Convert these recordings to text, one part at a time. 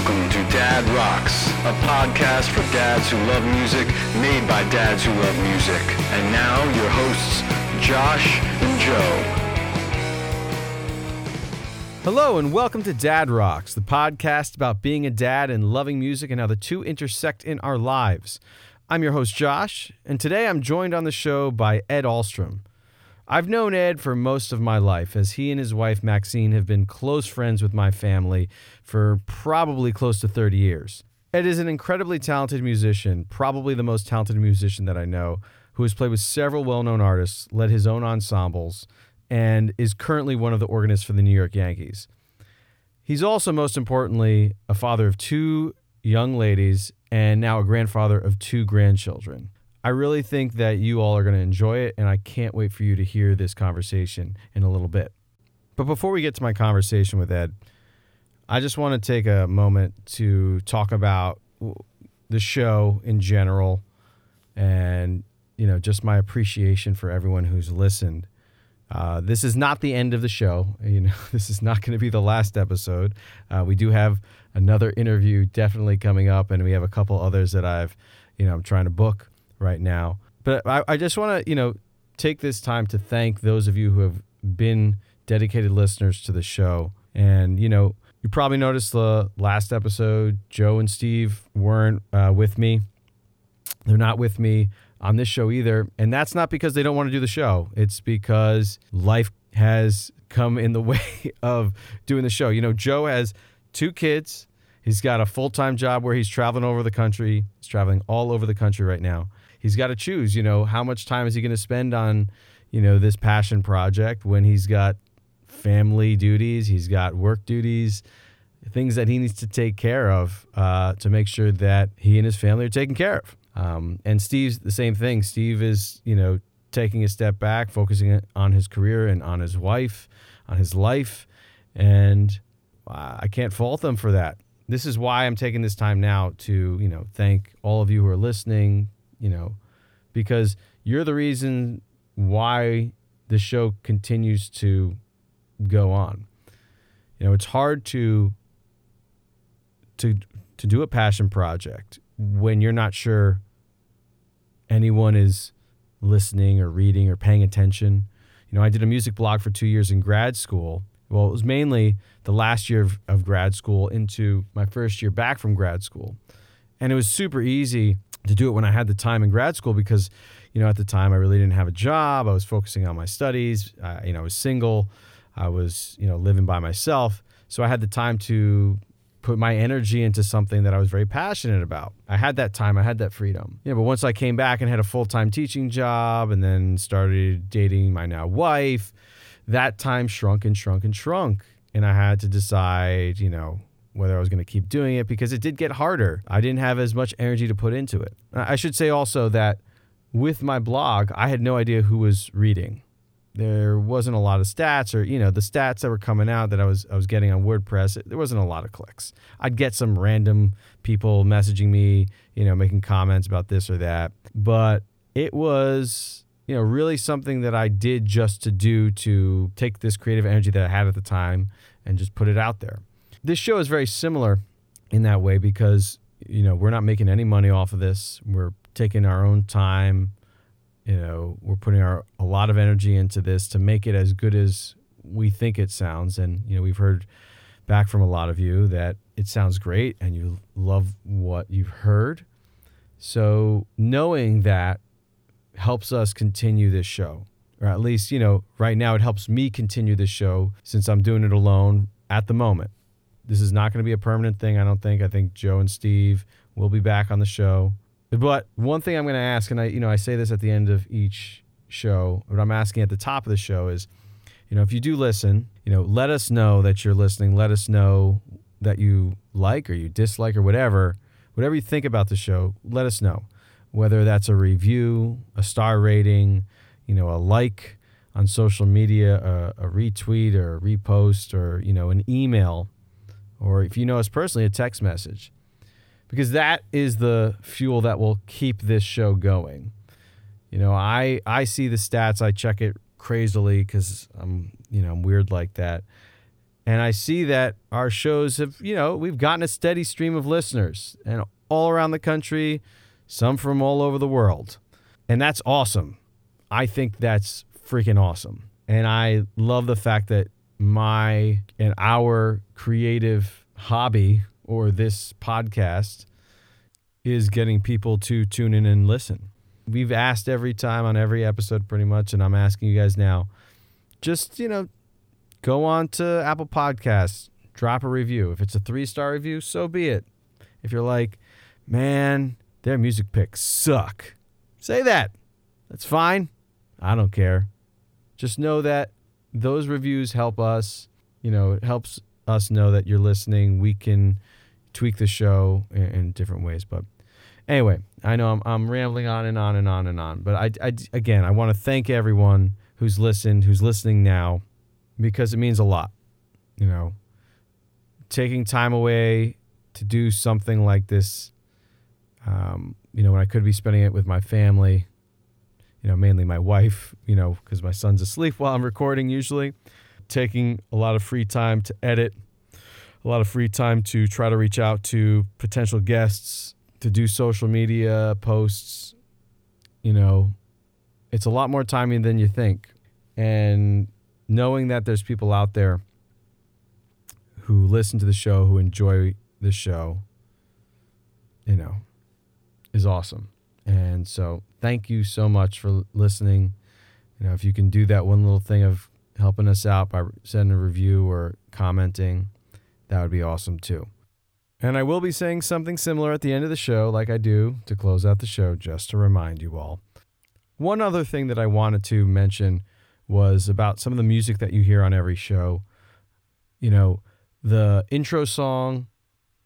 Welcome to Dad Rocks, a podcast for dads who love music, made by dads who love music. And now, your hosts, Josh and Joe. Hello, and welcome to Dad Rocks, the podcast about being a dad and loving music and how the two intersect in our lives. I'm your host, Josh, and today I'm joined on the show by Ed Ahlstrom. I've known Ed for most of my life, as he and his wife Maxine have been close friends with my family for probably close to 30 years. Ed is an incredibly talented musician, probably the most talented musician that I know, who has played with several well known artists, led his own ensembles, and is currently one of the organists for the New York Yankees. He's also, most importantly, a father of two young ladies and now a grandfather of two grandchildren. I really think that you all are going to enjoy it, and I can't wait for you to hear this conversation in a little bit. But before we get to my conversation with Ed, I just want to take a moment to talk about the show in general and, you know, just my appreciation for everyone who's listened. Uh, this is not the end of the show. You know, this is not going to be the last episode. Uh, we do have another interview definitely coming up, and we have a couple others that I've, you know, I'm trying to book right now. But I, I just want to, you know, take this time to thank those of you who have been dedicated listeners to the show. And, you know, you probably noticed the last episode, Joe and Steve weren't uh, with me. They're not with me on this show either. And that's not because they don't want to do the show, it's because life has come in the way of doing the show. You know, Joe has two kids. He's got a full time job where he's traveling over the country. He's traveling all over the country right now he's got to choose, you know, how much time is he going to spend on, you know, this passion project when he's got family duties, he's got work duties, things that he needs to take care of uh, to make sure that he and his family are taken care of. Um, and Steve's the same thing. Steve is, you know, taking a step back, focusing on his career and on his wife, on his life. And I can't fault them for that. This is why I'm taking this time now to, you know, thank all of you who are listening, you know, because you're the reason why the show continues to go on. You know, it's hard to to to do a passion project when you're not sure anyone is listening or reading or paying attention. You know, I did a music blog for 2 years in grad school. Well, it was mainly the last year of, of grad school into my first year back from grad school. And it was super easy to do it when I had the time in grad school because, you know, at the time I really didn't have a job. I was focusing on my studies. Uh, you know, I was single. I was, you know, living by myself. So I had the time to put my energy into something that I was very passionate about. I had that time, I had that freedom. Yeah, but once I came back and had a full-time teaching job and then started dating my now wife, that time shrunk and shrunk and shrunk. And I had to decide, you know, whether I was going to keep doing it because it did get harder. I didn't have as much energy to put into it. I should say also that with my blog, I had no idea who was reading. There wasn't a lot of stats or you know the stats that were coming out that I was I was getting on WordPress. There wasn't a lot of clicks. I'd get some random people messaging me, you know, making comments about this or that, but it was you know really something that I did just to do to take this creative energy that I had at the time and just put it out there. This show is very similar in that way because you know we're not making any money off of this. We're taking our own time. You know, we're putting our a lot of energy into this to make it as good as we think it sounds. And you know, we've heard back from a lot of you that it sounds great and you love what you've heard. So knowing that helps us continue this show. Or at least, you know, right now it helps me continue this show since I'm doing it alone at the moment. This is not going to be a permanent thing, I don't think. I think Joe and Steve will be back on the show. But one thing I'm going to ask, and I, you know, I say this at the end of each show, but I'm asking at the top of the show is, you know, if you do listen, you know, let us know that you're listening. Let us know that you like or you dislike or whatever, whatever you think about the show. Let us know whether that's a review, a star rating, you know, a like on social media, a, a retweet or a repost, or you know, an email or if you know us personally, a text message. Because that is the fuel that will keep this show going. You know, I I see the stats, I check it crazily because I'm you know I'm weird like that. And I see that our shows have, you know, we've gotten a steady stream of listeners and all around the country, some from all over the world. And that's awesome. I think that's freaking awesome. And I love the fact that my and our creative hobby or this podcast is getting people to tune in and listen. We've asked every time on every episode, pretty much, and I'm asking you guys now just, you know, go on to Apple Podcasts, drop a review. If it's a three star review, so be it. If you're like, man, their music picks suck, say that. That's fine. I don't care. Just know that those reviews help us. You know, it helps us know that you're listening. We can tweak the show in, in different ways. But anyway, I know I'm, I'm rambling on and on and on and on. But I, I again, I want to thank everyone who's listened, who's listening now, because it means a lot. You know, taking time away to do something like this, um, you know, when I could be spending it with my family, you know, mainly my wife, you know, because my son's asleep while I'm recording usually, taking a lot of free time to edit, a lot of free time to try to reach out to potential guests, to do social media posts, you know, it's a lot more timing than you think. And knowing that there's people out there who listen to the show, who enjoy the show, you know, is awesome. And so, thank you so much for listening. You know, if you can do that one little thing of helping us out by sending a review or commenting, that would be awesome too. And I will be saying something similar at the end of the show, like I do to close out the show, just to remind you all. One other thing that I wanted to mention was about some of the music that you hear on every show. You know, the intro song,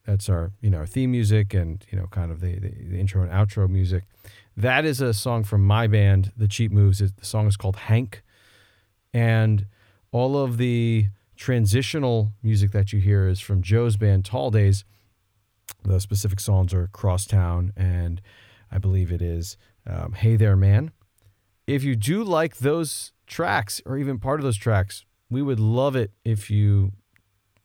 that's our, you know, our theme music and, you know, kind of the, the, the intro and outro music. That is a song from my band, The Cheap Moves. The song is called Hank. And all of the transitional music that you hear is from Joe's band, Tall Days. The specific songs are Crosstown and I believe it is um, Hey There Man. If you do like those tracks or even part of those tracks, we would love it if you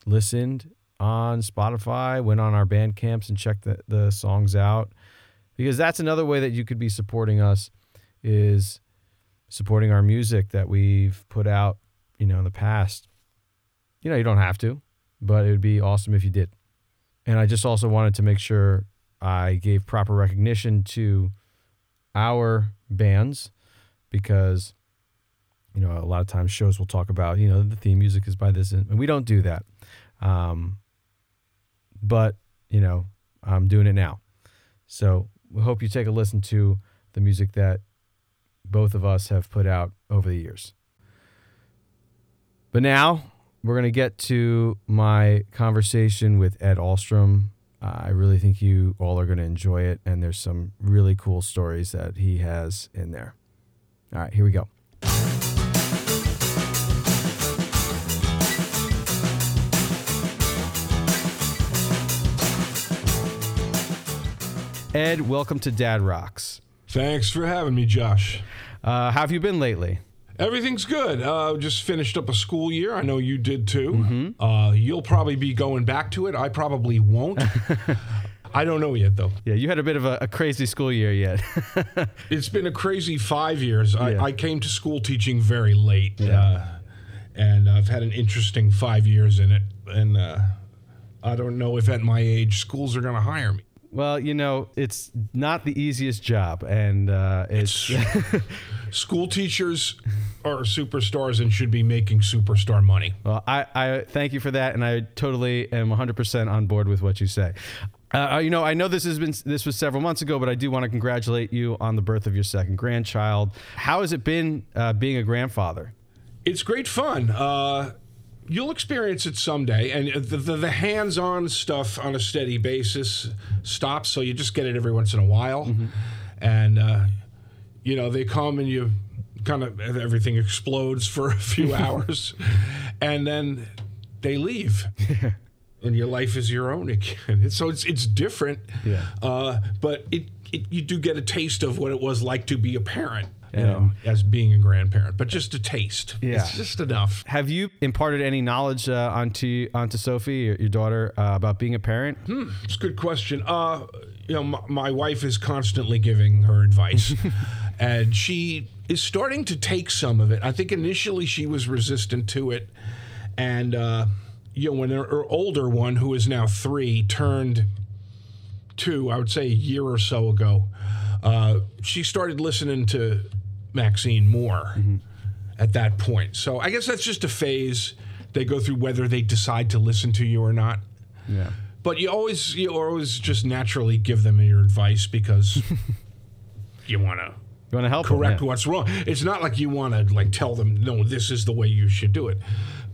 listened on Spotify, went on our Bandcamps and checked the, the songs out. Because that's another way that you could be supporting us is supporting our music that we've put out, you know, in the past. You know, you don't have to, but it would be awesome if you did. And I just also wanted to make sure I gave proper recognition to our bands because you know, a lot of times shows will talk about, you know, the theme music is by this, and we don't do that. Um, but, you know, I'm doing it now. So we hope you take a listen to the music that both of us have put out over the years. But now we're going to get to my conversation with Ed Ahlstrom. Uh, I really think you all are going to enjoy it, and there's some really cool stories that he has in there. All right, here we go. Ed, welcome to Dad Rocks. Thanks for having me, Josh. Uh, how have you been lately? Everything's good. Uh, just finished up a school year. I know you did too. Mm-hmm. Uh, you'll probably be going back to it. I probably won't. I don't know yet, though. Yeah, you had a bit of a, a crazy school year yet. It's been a crazy five years. Yeah. I, I came to school teaching very late, uh, and I've had an interesting five years in it. And uh, I don't know if at my age schools are going to hire me. Well, you know, it's not the easiest job, and uh, it's School teachers are superstars and should be making superstar money. well, I, I thank you for that, and I totally am 100% on board with what you say. Uh, you know, I know this has been this was several months ago, but I do want to congratulate you on the birth of your second grandchild. How has it been uh, being a grandfather? It's great fun. Uh, you'll experience it someday, and the, the, the hands-on stuff on a steady basis stops. So you just get it every once in a while, and uh, you know they come and you kind of everything explodes for a few hours, and then they leave. and your life is your own again. So it's it's different. Yeah. Uh, but it, it you do get a taste of what it was like to be a parent. You Yeah. know, as being a grandparent, but just a taste. Yeah. It's just enough. Have you imparted any knowledge uh, onto onto Sophie, your, your daughter, uh, about being a parent? It's a good question. Uh, you know, my, my wife is constantly giving her advice, and she is starting to take some of it. I think initially she was resistant to it, and uh, you know, when her, her older one, who is now three, turned two, I would say a year or so ago, uh, she started listening to Maxine more at that point. So I guess that's just a phase they go through, whether they decide to listen to you or not. Yeah. But you always you always just naturally give them your advice because you want to You want to help? them, correct yeah. what's wrong. It's not like you want to like tell them no, this is the way you should do it.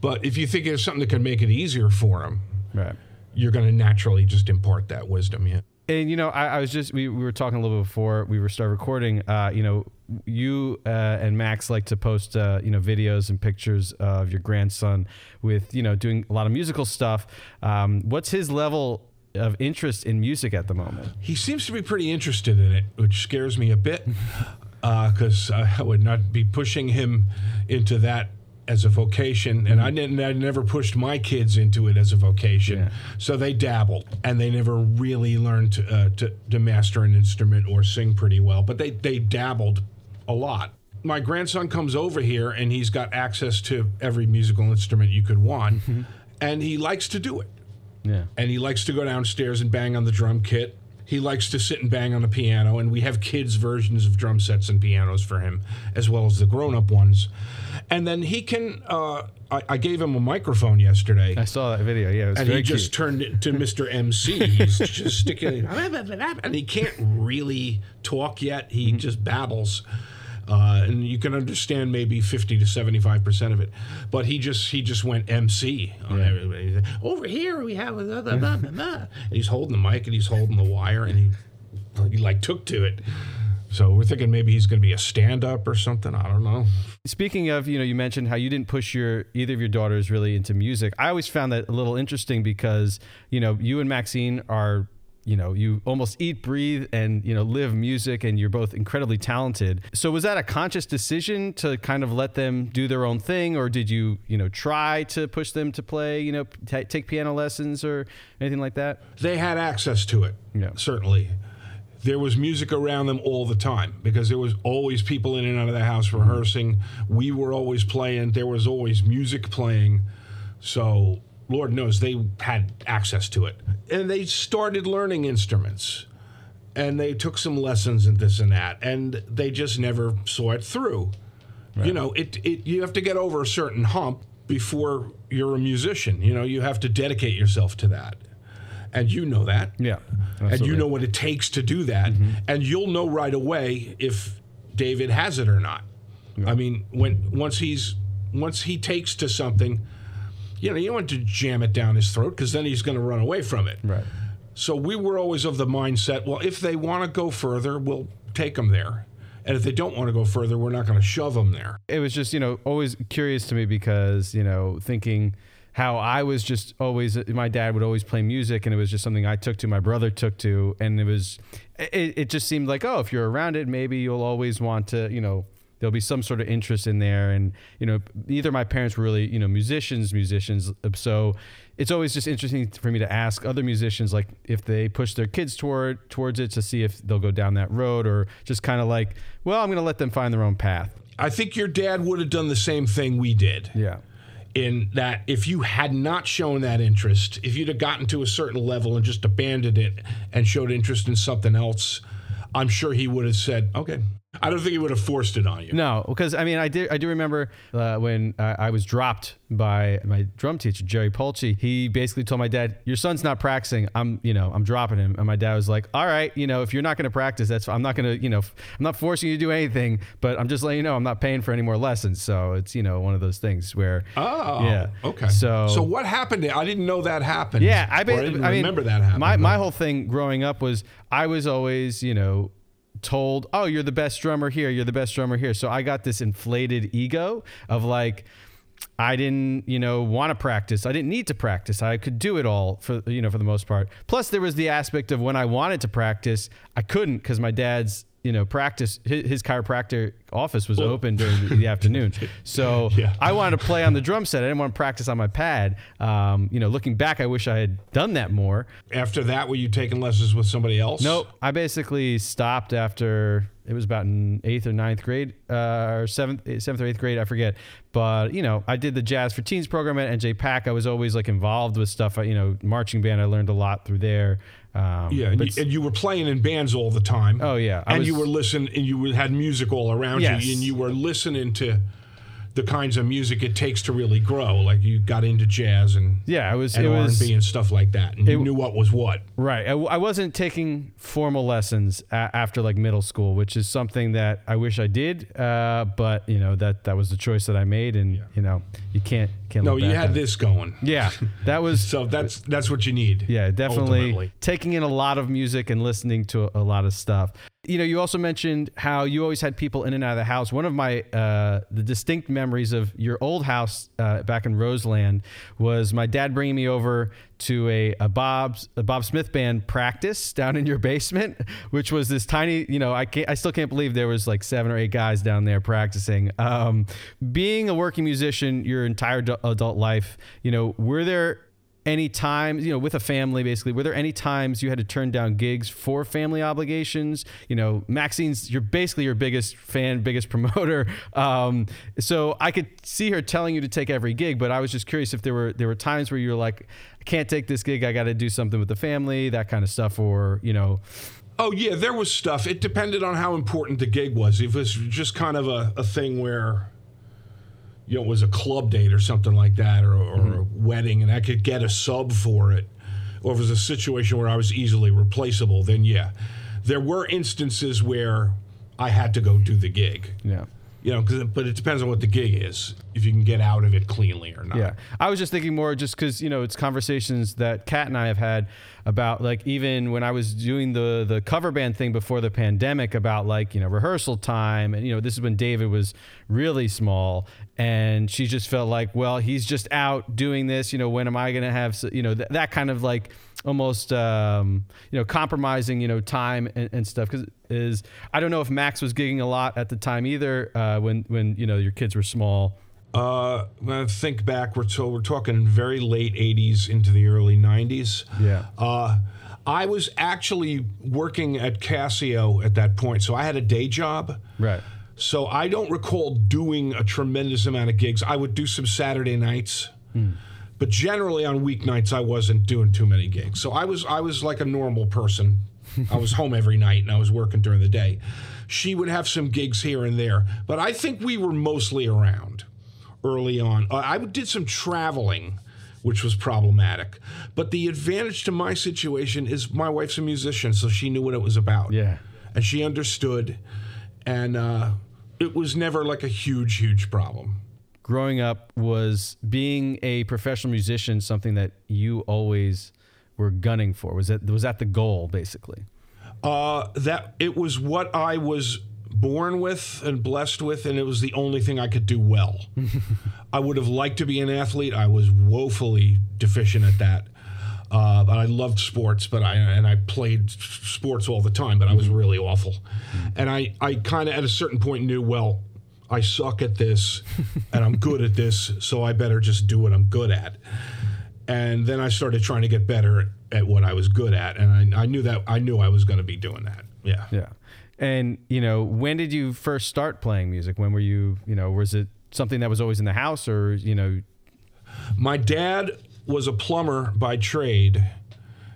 But if you think there's something that can make it easier for them, Right. you're going to naturally just impart that wisdom. Yeah. And you know, I, I was just we, we were talking a little bit before we were started recording. Uh, you know, you uh, and Max like to post uh, you know videos and pictures of your grandson with you know doing a lot of musical stuff. Um, what's his level of interest in music at the moment? He seems to be pretty interested in it, which scares me a bit because I would not be pushing him into that as a vocation, and I, didn't, I never pushed my kids into it as a vocation. Yeah. So they dabbled, and they never really learned to, uh, to, to master an instrument or sing pretty well, but they, they dabbled a lot. My grandson comes over here, and he's got access to every musical instrument you could want, and he likes to do it Yeah. and he likes to go downstairs and bang on the drum kit. He likes to sit and bang on the piano, and we have kids' versions of drum sets and pianos for him, as well as the grown-up ones. And then he can. Uh, I, I gave him a microphone yesterday, I saw that video. Yeah, it was and he just turned it to Mr. MC. He's just sticking, and he can't really talk yet. He Mm-hmm. just babbles. Uh, and you can understand maybe 50 to 75 percent of it, but he just he just went MC on everybody. He's like, Over here we have blah, blah, blah, blah." And he's holding the mic and he's holding the wire and he he like took to it. So we're thinking maybe he's going to be a stand up or something. I don't know. Speaking of, you know, you mentioned how you didn't push your either of your daughters really into music. I always found that a little interesting because, you know, you and Maxine are, you know, you almost eat, breathe, and you know, live music, and you're both incredibly talented. So was that a conscious decision to kind of let them do their own thing, or did you, you know, try to push them to play, you know, t- take piano lessons or anything like that? they had access to it. Yeah. Certainly. There was music around them all the time because there was always people in and out of the house rehearsing. We were always playing. There was always music playing. So, Lord knows they had access to it. And they started learning instruments. And they took some lessons and this and that. And they just never saw it through. You know, it, it you have to get over a certain hump before you're a musician. You know, you have to dedicate yourself to that. And you know that. Yeah, and you know what it takes to do that. Mm-hmm. And you'll know right away if david has it or not. I mean when once he's once he takes to something you know you don't want to jam it down his throat because then he's going to run away from it. Right. so we were always of the mindset well if they want to go further we'll take them there. And if they don't want to go further we're not going to shove them there. It was just you know always curious to me because you know thinking how I was just always my dad would always play music and it was just something I took to my brother took to and it was it, it just seemed like oh if you're around it maybe you'll always want to you know there'll be some sort of interest in there. And you know neither of my parents were really you know musicians musicians so it's always just interesting for me to ask other musicians like if they push their kids toward towards it to see if they'll go down that road or just kind of like well I'm going to let them find their own path. I think your dad would have done the same thing we did. Yeah in that if you had not shown that interest, if you'd have gotten to a certain level and just abandoned it and showed interest in something else, I'm sure he would have said, okay. I don't think he would have forced it on you. No, because I mean, I did. I do remember uh, when uh, I was dropped by my drum teacher Jerry Polchi. He basically told my dad, "Your son's not practicing. I'm, you know, I'm dropping him." And my dad was like, "All right, you know, if you're not going to practice, that's. I'm not going to, you know, I'm not forcing you to do anything, but I'm just letting you know I'm not paying for any more lessons." So it's you know one of those things where, Oh, yeah, okay. So so what happened? I didn't know that happened. yeah, I, ba- didn't I mean, remember that happened. My but- my whole thing growing up was I was always, you know, told, "Oh, you're the best drummer here. You're the best drummer here." So I got this inflated ego of like I didn't, you know, want to practice. I didn't need to practice. I could do it all for, you know, for the most part. Plus, there was the aspect of when I wanted to practice, I couldn't because my dad's, you know, practice. His, his chiropractor office was open during the, the afternoon, so Yeah. I wanted to play on the drum set. I didn't want to practice on my pad. Um, you know, looking back, I wish I had done that more. After that, were you taking lessons with somebody else? Nope. I basically stopped after it was about in eighth or ninth grade, uh, or seventh, seventh or eighth grade, I forget. But you know, I did the Jazz for Teens program at NJ PAC. I was always like involved with stuff. You know, marching band. I learned a lot through there. Um, Yeah, and, you, and you were playing in bands all the time. Oh, yeah. I and was- you were listening, and you had music all around Yes. you, and you were listening to the kinds of music it takes to really grow. Like you got into jazz and yeah, it was and it R and was B and stuff like that, and you it- knew what was what. Right. I, I wasn't taking formal lessons a- after like middle school, which is something that I wish I did. Uh, but you know that that was the choice that I made, and you know you can't can't. No, you had this going. Yeah, that was So that's that's what you need. Yeah, definitely ultimately. taking in a lot of music and listening to a, a lot of stuff. You know, you also mentioned how you always had people in and out of the house. One of my uh, the distinct memories of your old house uh, back in Roseland was my dad bringing me over to a, a Bob's a Bob Smith band practice down in your basement, which was this tiny. You know, I can't, I still can't believe there was like seven or eight guys down there practicing. Um, being a working musician your entire adult life, you know, were there any times you know with a family basically were there any times you had to turn down gigs for family obligations you know maxine's you're basically your biggest fan biggest promoter um, so i could see her telling you to take every gig but i was just curious if there were there were times where you were like i can't take this gig i got to do something with the family that kind of stuff or you know Oh yeah, there was stuff. It depended on how important the gig was. If it was just kind of a, a thing where you know it was a club date or something like that, or, or a mm-hmm. wedding, and I could get a sub for it, or if it was a situation where I was easily replaceable, then yeah, there were instances where I had to go do the gig. yeah You know, 'cause- but it depends on what the gig is, if you can get out of it cleanly or not. Yeah, I was just thinking more just because you know it's conversations that Kat and I have had about like even when I was doing the the cover band thing before the pandemic about like you know rehearsal time and you know this is when David was really small and she just felt like well he's just out doing this you know when am I gonna have you know th- that kind of like almost um, you know compromising you know time and, and stuff because is I don't know if Max was gigging a lot at the time either uh, when when you know your kids were small. Uh, when I think back, we're so we're talking very late '80s into the early '90s. Yeah. Uh, I was actually working at Casio at that point, so I had a day job. Right. So I don't recall doing a tremendous amount of gigs. I would do some Saturday nights, but generally on weeknights I wasn't doing too many gigs. So I was I was like a normal person. I was home every night and I was working during the day. She would have some gigs here and there, but I think we were mostly around early on. Uh, I did some traveling, which was problematic. But the advantage to my situation is my wife's a musician, so she knew what it was about Yeah. and she understood, and uh, it was never like a huge, huge problem. Growing up was being a professional musician something that you always were gunning for was that was that the goal basically Uh, that it was what I was born with and blessed with, and it was the only thing I could do well. I would have liked to be an athlete. I was woefully deficient at that. Uh, but I loved sports, but I and I played sports all the time, but I was really awful. And I, I kind of at a certain point knew, well, I suck at this, and I'm good at this, so I better just do what I'm good at. And then I started trying to get better at what I was good at, and I, I knew that I knew I was going to be doing that. Yeah. yeah and you know when did you first start playing music when were you you know was it something that was always in the house or you know My dad was a plumber by trade.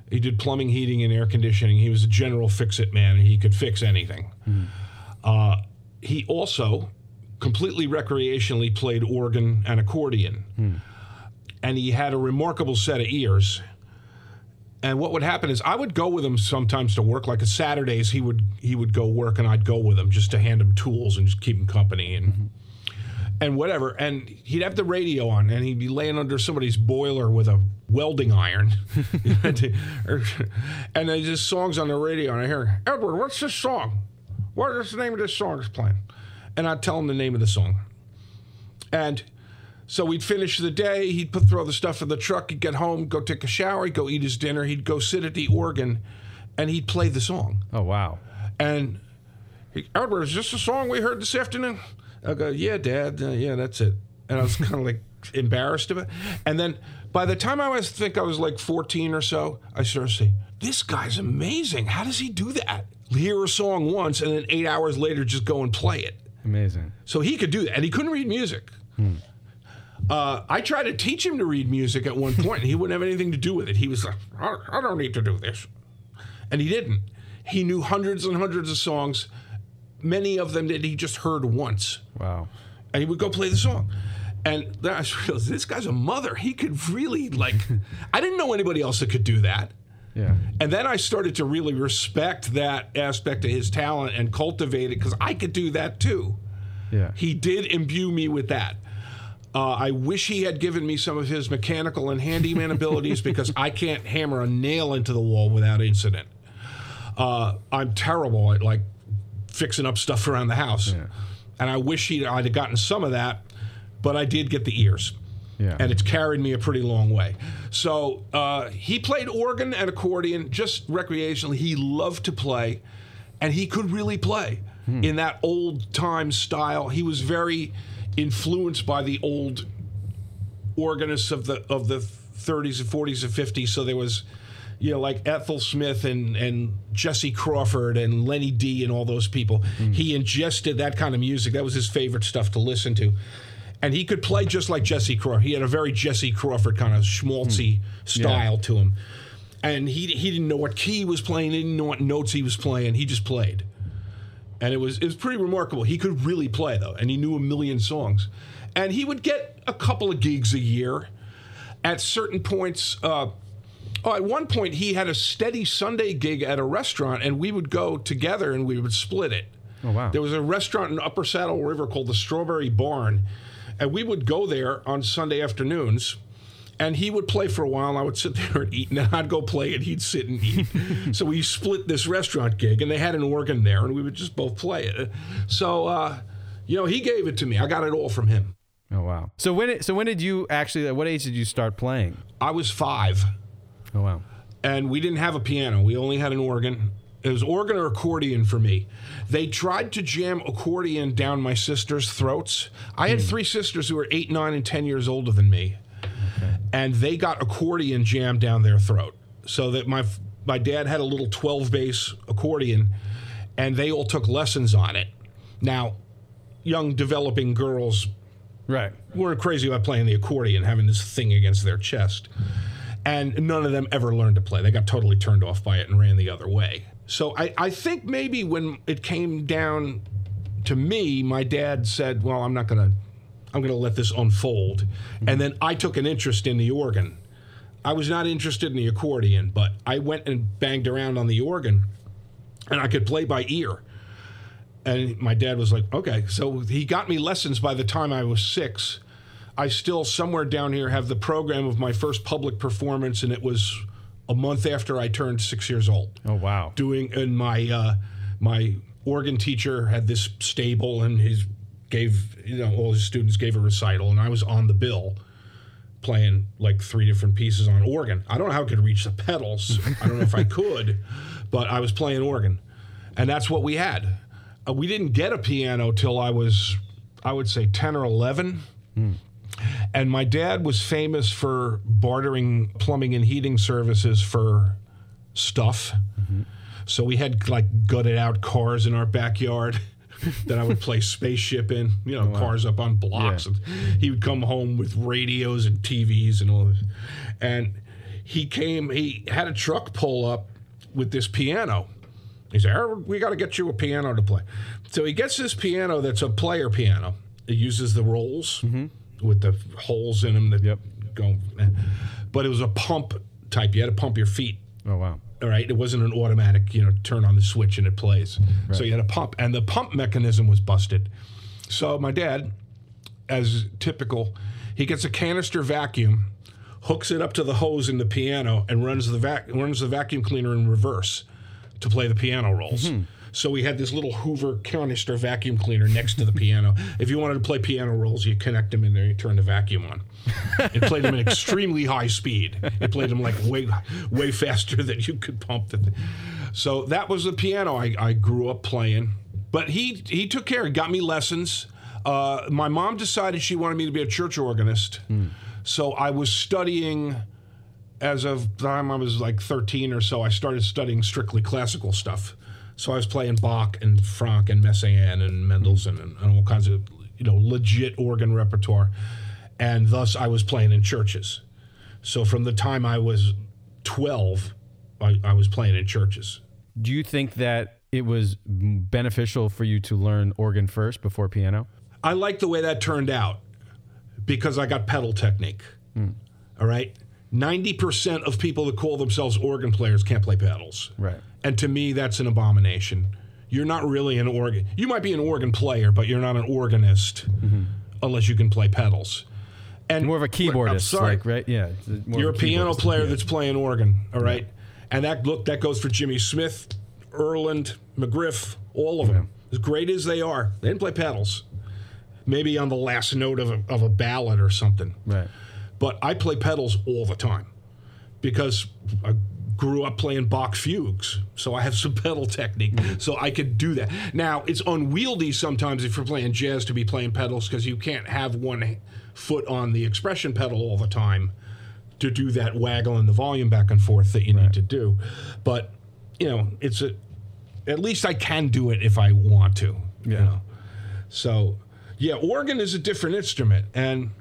He did plumbing, heating, and air conditioning. He was a general fix-it man. He could fix anything. Uh, he also completely recreationally played organ and accordion, hmm. and he had a remarkable set of ears. And what would happen is I would go with him sometimes to work. Like a Saturdays, he would he would go work, and I'd go with him just to hand him tools and just keep him company and mm-hmm. and whatever. And he'd have the radio on, and he'd be laying under somebody's boiler with a welding iron. and there's just songs on the radio, and I hear, Edward, what's this song? What is the name of this song it's playing? And I'd tell him the name of the song. And So we'd finish the day. He'd put throw the stuff in the truck. He'd get home, go take a shower. He'd go eat his dinner. He'd go sit at the organ, and he'd play the song. Oh wow. And he, Albert, is this the song we heard this afternoon? I go, yeah, Dad. Uh, yeah, that's it. And I was kind of like embarrassed of it. And then by the time I was think I was like 14 or so, I started saying, this guy's amazing. How does he do that? Hear a song once and then eight hours later just go and play it. Amazing. So he could do that. And he couldn't read music. Uh, I tried to teach him to read music at one point, and he wouldn't have anything to do with it. He was like, I I don't need to do this. And he didn't. He knew hundreds and hundreds of songs, many of them that he just heard once. Wow. And he would go play the song. And then I realized this guy's a mother. He could really, like, I didn't know anybody else that could do that. Yeah. And then I started to really respect that aspect of his talent and cultivate it because I could do that too. Yeah. He did imbue me with that. Uh, I wish he had given me some of his mechanical and handyman abilities because I can't hammer a nail into the wall without incident. Uh, I'm terrible at like fixing up stuff around the house, and I wish he I'd have gotten some of that, but I did get the ears. Yeah. And it's carried me a pretty long way. So uh, he played organ and accordion just recreationally. He loved to play, and he could really play in that old time style. He was very influenced by the old organists of the of the 30s and 40s and 50s. So there was, you know, like Ethel Smith and and Jesse Crawford and Lenny Dee and all those people. He ingested that kind of music. That was his favorite stuff to listen to. And he could play just like Jesse Crawford. He had a very Jesse Crawford kind of schmaltzy style to him. And he he didn't know what key he was playing, he didn't know what notes he was playing. He just played and it was it was pretty remarkable. He could really play though, and he knew a million songs, and he would get a couple of gigs a year. At certain points, uh, oh, at one point he had a steady Sunday gig at a restaurant, and we would go together and we would split it. Oh wow. There was a restaurant in Upper Saddle River called the Strawberry Barn, and we would go there on Sunday afternoons. And he would play for a while, and I would sit there and eat, and then I'd go play, and he'd sit and eat. so we split this restaurant gig, and they had an organ there, and we would just both play it. So, uh, you know, he gave it to me. I got it all from him. Oh wow. So when it, so when did you actually at what age did you start playing? I was five, Oh wow. and we didn't have a piano. We only had an organ. It was organ or accordion for me. They tried to jam accordion down my sisters' throats. I had hmm. three sisters who were eight, nine, and ten years older than me, and they got accordion jammed down their throat. So that my my dad had a little twelve bass accordion, and they all took lessons on it. Now, young developing girls Right. weren't crazy about playing the accordion, having this thing against their chest. And none of them ever learned to play. They got totally turned off by it and ran the other way. So I, I think maybe when it came down to me, my dad said, Well, I'm not gonna I'm gonna let this unfold. And then I took an interest in the organ. I was not interested in the accordion, but I went and banged around on the organ and I could play by ear. And my dad was like, okay. So he got me lessons by the time I was six. I still, somewhere down here, have the program of my first public performance, and it was a month after I turned six years old. Oh wow. Doing, and my, uh, my organ teacher had this stable, and his gave, you know, all his students gave a recital, and I was on the bill playing like three different pieces on organ. I don't know how I could reach the pedals. I don't know if I could, but I was playing organ. And that's what we had. Uh, we didn't get a piano till I was, I would say, 10 or 11. And my dad was famous for bartering plumbing and heating services for stuff. Mm-hmm. So we had like gutted out cars in our backyard that I would play spaceship in, you know, oh, cars up on blocks. Yeah. And he would come home with radios and TVs and all this. And he came, he had a truck pull up with this piano. He said, "Harold, we got to get you a piano to play. So he gets this piano that's a player piano. It uses the rolls mm-hmm. With the holes in them that Yep. go. Eh. But it was a pump type. You had to pump your feet. Oh wow. All right, it wasn't an automatic, you know, turn on the switch and it plays. So you had a pump, and the pump mechanism was busted. So my dad, as typical, he gets a canister vacuum, hooks it up to the hose in the piano, and runs the vac runs the vacuum cleaner in reverse to play the piano rolls. Hmm. So we had this little Hoover canister vacuum cleaner next to the piano. If you wanted to play piano rolls, you connect them in there, you turn the vacuum on. It played them at extremely high speed. It played them like way, way faster than you could pump the thing. So that was the piano I, I grew up playing. But he he took care. He got me lessons. Uh, my mom decided she wanted me to be a church organist. So I was studying as of the time I was like 13 or so, I started studying strictly classical stuff. So I was playing Bach and Franck and Messiaen and Mendelssohn and, and all kinds of you know legit organ repertoire, and thus I was playing in churches. So from the time I was 12, I, I was playing in churches. Do you think that it was beneficial for you to learn organ first before piano? I like the way that turned out because I got pedal technique. Hmm. All right. 90% of people that call themselves organ players can't play pedals. Right. And to me, that's an abomination. You're not really an organ. You might be an organ player, but you're not an organist mm-hmm. unless you can play pedals. And More of a I'm keyboardist, sorry. like right? Yeah. You're of a piano player Yeah. that's playing organ, all right? And that look that goes for Jimmy Smith, Earland, McGriff, all of them. As great as they are, they didn't play pedals. Maybe on the last note of a, of a ballad or something. right. But I play pedals all the time because I grew up playing Bach fugues, so I have some pedal technique, mm-hmm. so I could do that. Now it's unwieldy sometimes if you're playing jazz to be playing pedals because you can't have one foot on the expression pedal all the time to do that waggling the volume back and forth that you need to do. But you know, it's a at least I can do it if I want to. You Yeah. know? So yeah, organ is a different instrument and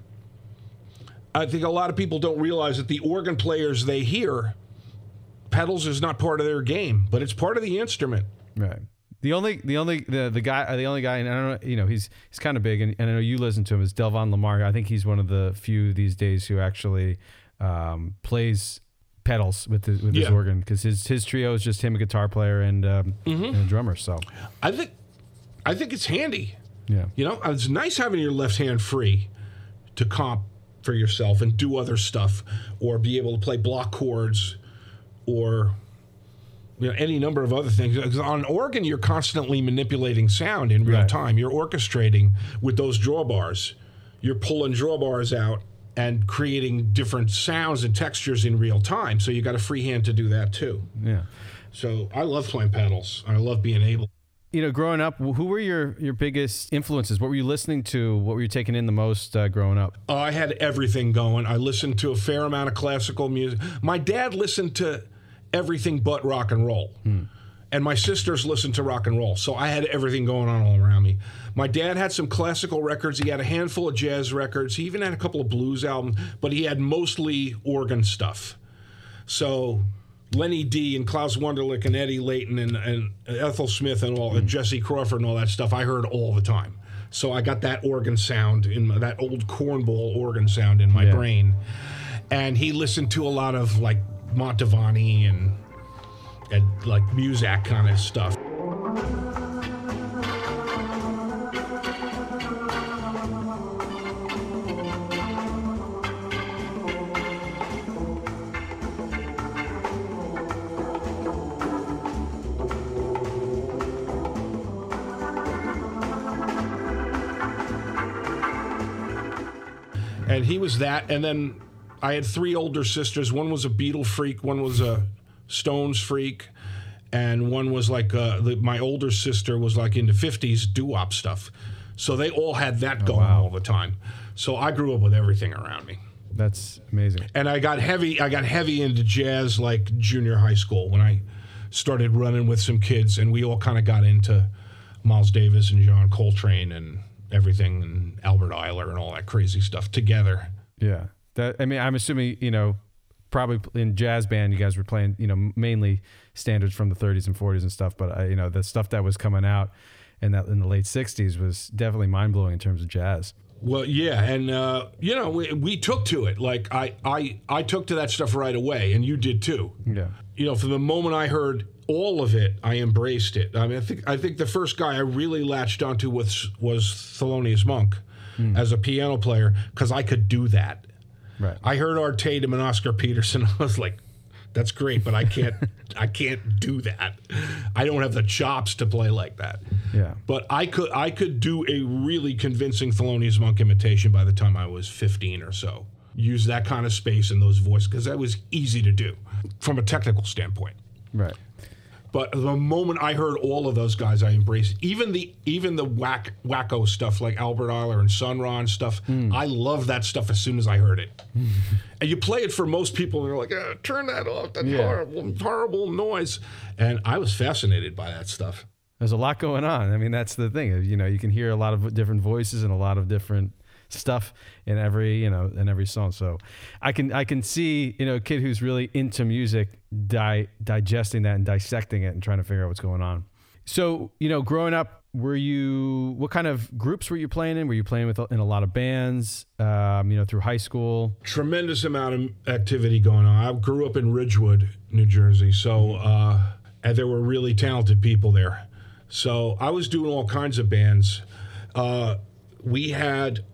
I think a lot of people don't realize that the organ players they hear, pedals is not part of their game, but it's part of the instrument. Right. The only, the only, the the guy, the only guy, and I don't know, you know, he's he's kind of big, and, and I know you listen to him is Delvon Lamarr. I think he's one of the few these days who actually um, plays pedals with the, with his Yeah. organ because his his trio is just him, a guitar player, and, um, Mm-hmm. and a drummer. So I think, I think it's handy. yeah, You know, it's nice having your left hand free to comp for yourself and do other stuff, or be able to play block chords, or you know any number of other things. 'Cause on an organ, you're constantly manipulating sound in real Right. time. You're orchestrating with those drawbars. You're pulling drawbars out and creating different sounds and textures in real time. So you got a free hand to do that too. yeah. So I love playing pedals. I love being able. You know, growing up, who were your your biggest influences? What were you listening to? What were you taking in the most uh, growing up? Oh, I had everything going. I listened to a fair amount of classical music. My dad listened to everything but rock and roll. Hmm. And my sisters listened to rock and roll. So I had everything going on all around me. My dad had some classical records. He had a handful of jazz records. He even had a couple of blues albums, but he had mostly organ stuff. So Lenny Dee and Klaus Wunderlich and Eddie Layton and, and Ethel Smith and all and hmm. Jesse Crawford and all that stuff I heard all the time. So I got that organ sound in my, that old cornball organ sound in my Yeah. brain. And he listened to a lot of like Mantovani and and like Muzak kind of stuff. and he was that. And then I had three older sisters. One was a Beatle freak, one was a Stones freak, and one was like uh, the, my older sister was like into '50s doo-wop stuff. So they all had that going all the time. So I grew up with everything around me. That's amazing. And I got heavy. I got heavy into jazz like junior high school when I started running with some kids, and we all kind of got into Miles Davis and John Coltrane and everything, and Albert Ayler and all that crazy stuff together. Yeah. That I mean, I'm assuming you know, probably in jazz band, you guys were playing you know mainly standards from the 30s and 40s and stuff. But uh, you know, the stuff that was coming out in that in the late 60s was definitely mind blowing in terms of jazz. Well, yeah, and uh, you know, we, we took to it. Like I, I, I took to that stuff right away, and you did too. Yeah. You know, from the moment I heard all of it, I embraced it. I mean, I think I think the first guy I really latched onto was was Thelonious Monk as a piano player because I could do that. Right. I heard Art Tatum and Oscar Peterson. I was like, That's great, but I can't I can't do that. I don't have the chops to play like that. Yeah. But I could I could do a really convincing Thelonious Monk imitation by the time I was 15 or so. Use that kind of space in those voices because that was easy to do from a technical standpoint. Right. But the moment I heard all of those guys, I embraced it. even the even the whack wacko stuff like Albert Ayler and Sun Ra and stuff. I love that stuff as soon as I heard it. and you play it for most people, and they're like, "Uh, "Turn that off! That Yeah. horrible, horrible noise." And I was fascinated by that stuff. There's a lot going on. I mean, that's the thing. You know, you can hear a lot of different voices and a lot of different stuff in every you know in every song. So I can I can see you know a kid who's really into music di- digesting that and dissecting it and trying to figure out what's going on. So you know, growing up, were you what kind of groups were you playing in? Were you playing with in a lot of bands? Um, you know, through high school. tremendous amount of activity going on. I grew up in Ridgewood, New Jersey, so uh, and there were really talented people there. So I was doing all kinds of bands. Uh, we had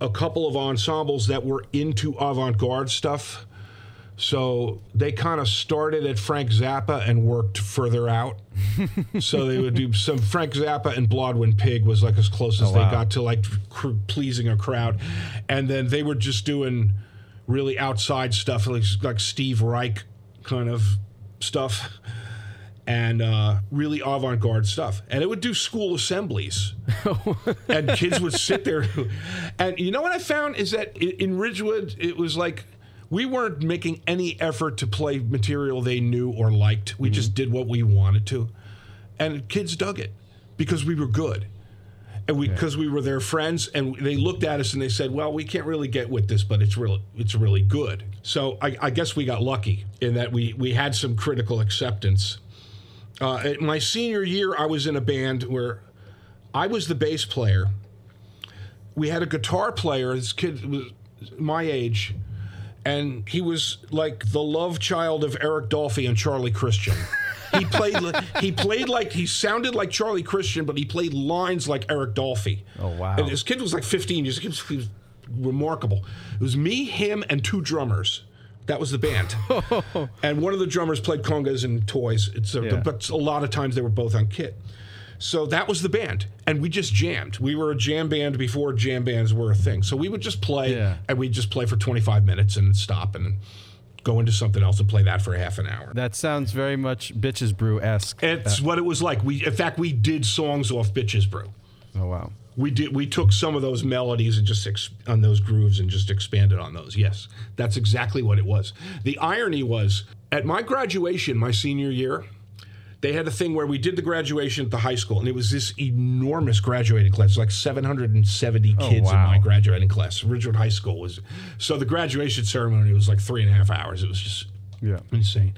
a couple of ensembles that were into avant-garde stuff. So they kind of started at Frank Zappa and worked further out. so they would do some Frank Zappa and Blodwyn Pig was like as close oh, as Oh, they got to like cr- pleasing a crowd, and then they were just doing really outside stuff like like Steve Reich kind of stuff, and uh, really avant-garde stuff. And it would do school assemblies, and kids would sit there. And you know what I found is that in Ridgewood, it was like we weren't making any effort to play material they knew or liked. We just did what we wanted to, and kids dug it because we were good. And we, because we were their friends, and they looked at us and they said, "Well, we can't really get with this, but it's really, it's really good." So I, I guess we got lucky in that we we had some critical acceptance. Uh, my senior year, I was in a band where I was the bass player. We had a guitar player. This kid was my age, and he was like the love child of Eric Dolphy and Charlie Christian. He played. he played like he sounded like Charlie Christian, but he played lines like Eric Dolphy. Oh, wow. And this kid was like 15. He was, he was- he was remarkable. It was me, him, and two drummers. That was the band. and one of the drummers played congas and toys. It's a, Yeah. but a lot of times they were both on kit. So that was the band, and we just jammed. We were a jam band before jam bands were a thing. So we would just play, Yeah. and we'd just play for 25 minutes and stop and go into something else and play that for half an hour. That sounds very much Bitches Brew esque. It's uh, what it was like. We, in fact, we did songs off Bitches Brew. Oh wow. We did. We took some of those melodies and just ex- on those grooves and just expanded on those. Yes, that's exactly what it was. The irony was at my graduation, my senior year, they had a thing where we did the graduation at the high school, and it was this enormous graduating class, like 770 kids in wow. my graduating class. Ridgewood High School was so the graduation ceremony was like three and a half hours. It was just Yeah. insane.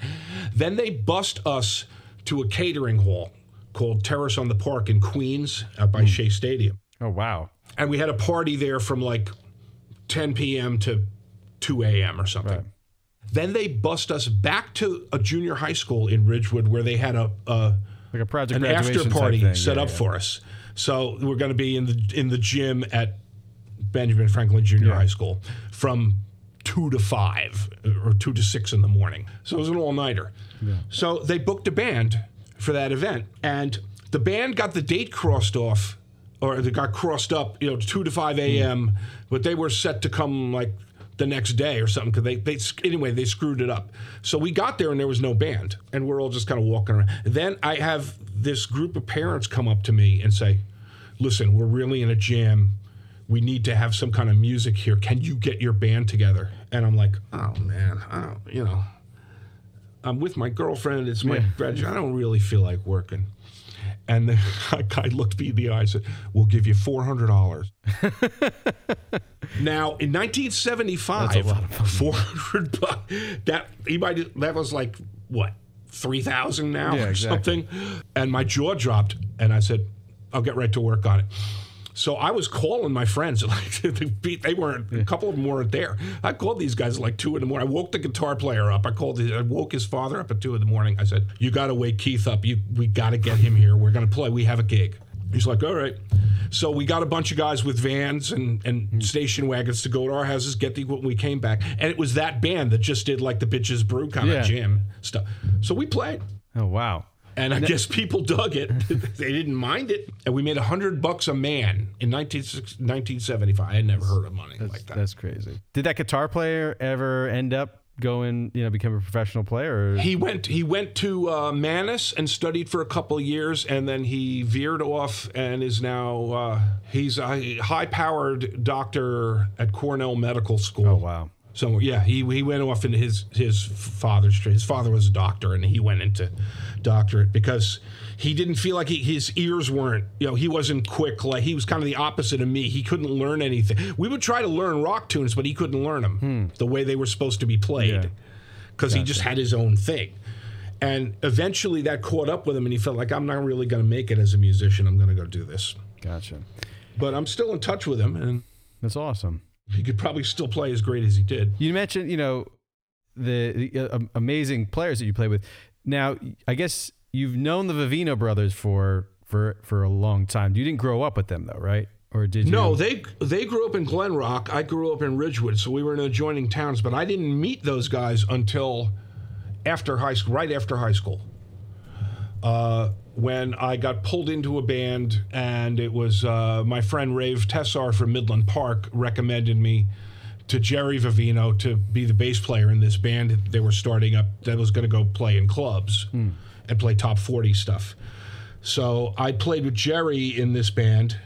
Then they bust us to a catering hall called Terrace on the Park in Queens, out by hmm. Shea Stadium Oh wow. and we had a party there from like 10 p.m. to 2 a.m. or something. Right. Then they bust us back to a junior high school in Ridgewood where they had a, a Like a project an graduation after party set Yeah, up yeah. for us. So we're going to be in the in the gym at Benjamin Franklin Junior High School from two to five or two to six in the morning. So it was an all nighter. So they booked a band for that event, and the band got the date crossed off, or they got crossed up, you know, two to five hmm. a.m. But they were set to come like the next day or something because they, they anyway they screwed it up. So we got there and there was no band, and we're all just kind of walking around. Then I have this group of parents come up to me and say, "Listen, we're really in a jam. We need to have some kind of music here. Can you get your band together?" And I'm like, "Oh man, I don't, you know." I'm with my girlfriend. It's my graduation. I don't really feel like working. And the guy looked me in the eye and said, We'll give you $400. now, in 1975, That's a lot of money. 400 bucks, that, he might, that was like, what, 3000 now Yeah, or exactly. something? And my jaw dropped. And I said, I'll get right to work on it. So I was calling my friends. Like they weren't. A couple of them weren't there. I called these guys at like two in the morning. I woke the guitar player up. I called. I woke his father up at two in the morning. I said, "You got to wake Keith up. You we got to get him here. We're gonna play. We have a gig." He's like, "All right." So we got a bunch of guys with vans and, and hmm. station wagons to go to our houses, get the equipment. We came back, and it was that band that just did like the bitches brew kind Yeah. of jam stuff. So we played. Oh wow. And I guess people dug it. they didn't mind it. And we made a hundred bucks a man in 19, 1975. I had never heard of money like that. That's crazy. Did that guitar player ever end up going, you know, become a professional player? Or? He went. He went to uh, Mannes and studied for a couple of years, and then he veered off and is now uh, he's a high-powered doctor at Cornell Medical School. oh wow. So yeah, he he went off into his his father's trade. His father was a doctor, and he went into doctorate because he didn't feel like he, his ears weren't. You know, he wasn't quick. Like he was kind of the opposite of me. He couldn't learn anything. We would try to learn rock tunes, but he couldn't learn them the way they were supposed to be played Yeah. because he just had his own thing. And eventually, that caught up with him, and he felt like I'm not really going to make it as a musician. I'm going to go do this. Gotcha. But I'm still in touch with him, and That's awesome. he could probably still play as great as he did. You mentioned, you know, the, the uh, amazing players that you play with. Now, I guess you've known the Vivino brothers for for for a long time. You didn't grow up with them though, right? Or did you? No, they they grew up in Glen Rock. I grew up in Ridgewood, so we were in adjoining towns. But I didn't meet those guys until after high school, right after high school, uh, when I got pulled into a band, and it was uh, my friend Rave Tesar from Midland Park recommended me to Jerry Vivino to be the bass player in this band they were starting up that was going to go play in clubs hmm. and play top 40 stuff. So I played with Jerry in this band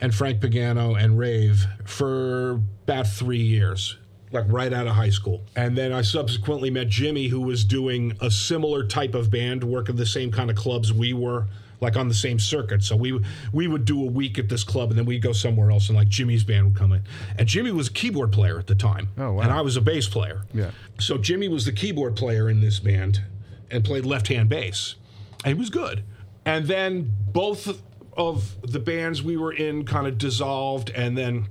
and Frank Pagano and Rave for about three years, like right out of high school. And then I subsequently met Jimmy, who was doing a similar type of band, working the same kind of clubs we were, like on the same circuit. So we we would do a week at this club, and then we'd go somewhere else, and like Jimmy's band would come in. And Jimmy was a keyboard player at the time, Oh, wow. and I was a bass player. Yeah. So Jimmy was the keyboard player in this band and played left-hand bass. And he was good. And then both of the bands we were in kind of dissolved and then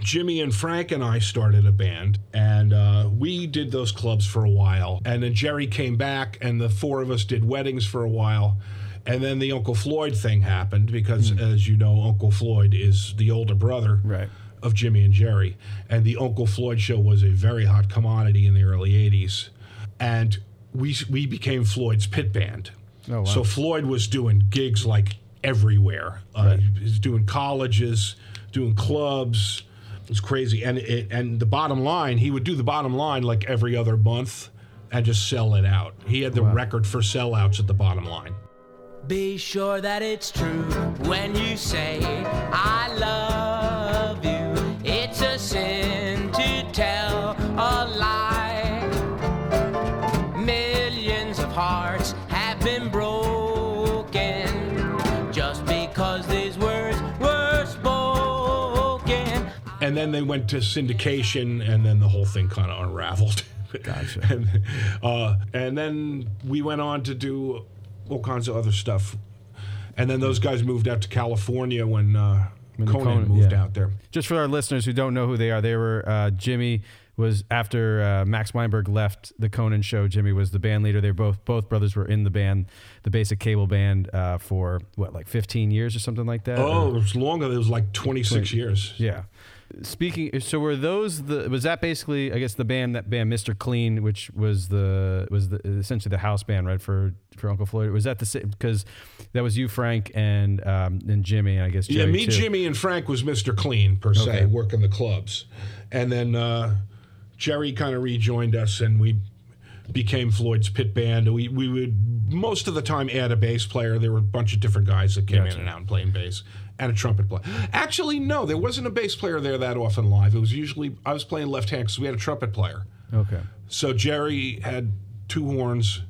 Jimmy and Frank and I started a band, and uh, we did those clubs for a while. And then Jerry came back, and the four of us did weddings for a while. And then the Uncle Floyd thing happened because, as you know, Uncle Floyd is the older brother Right. of Jimmy and Jerry. And the Uncle Floyd show was a very hot commodity in the early 80s. And we, we became Floyd's pit band. Oh, wow. So Floyd was doing gigs like everywhere. Uh, He was doing colleges, doing clubs. It was crazy. And, it, and the bottom line, he would do the bottom line like every other month and just sell it out. He had the record for sellouts at the bottom line. Be sure that it's true when you say, I love you. It's a sin to tell a lie. Millions of hearts have been broken just because these words were spoken. And then they went to syndication, and then the whole thing kind of unraveled. Gotcha. and, uh, and then we went on to do all kinds of other stuff. And then those guys moved out to California when, uh, When Conan, Conan- moved yeah. out there. Just for our listeners who don't know who they are, they were uh, Jimmy was after uh, Max Weinberg left the Conan show. Jimmy was the band leader. They both both brothers were in the band, the Basic Cable Band, uh, for what like 15 years or something like that. Oh, Or- it was longer. It was like 26 years. yeah. Speaking, so were those the was that basically I guess the band that band Mr. Clean, which was the was the essentially the house band right for for Uncle Floyd. Was that the same because that was you Frank and um and Jimmy and I guess Yeah, me, too. Jimmy, and Frank was Mr. Clean per se, working the clubs, and then uh, Jerry kind of rejoined us, and we became Floyd's pit band. We we would most of the time add a bass player. There were a bunch of different guys that came in and out and playing bass, and a trumpet player. Actually, no, there wasn't a bass player there that often live. It was usually I was playing left hand because we had a trumpet player. Okay. So Jerry had two horns,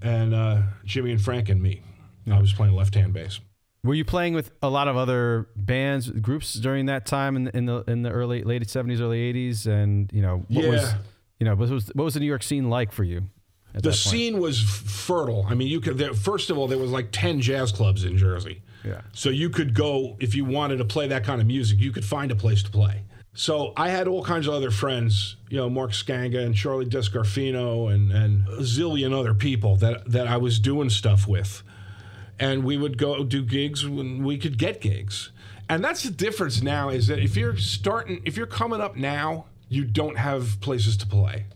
and uh, Jimmy and Frank and me. I was playing left hand bass. Were you playing with a lot of other bands, groups during that time in the in the, in the early late seventies, early eighties, and you know what was you know what was what was the New York scene like for you? At The scene was fertile. I mean, you could. There, first of all, there was like ten jazz clubs in Jersey. So you could go if you wanted to play that kind of music. You could find a place to play. So I had all kinds of other friends, you know, Mark Skanga and Charlie Descarfino and and a zillion other people that that I was doing stuff with, and we would go do gigs when we could get gigs. And that's the difference now is that if you're starting, if you're coming up now, you don't have places to play,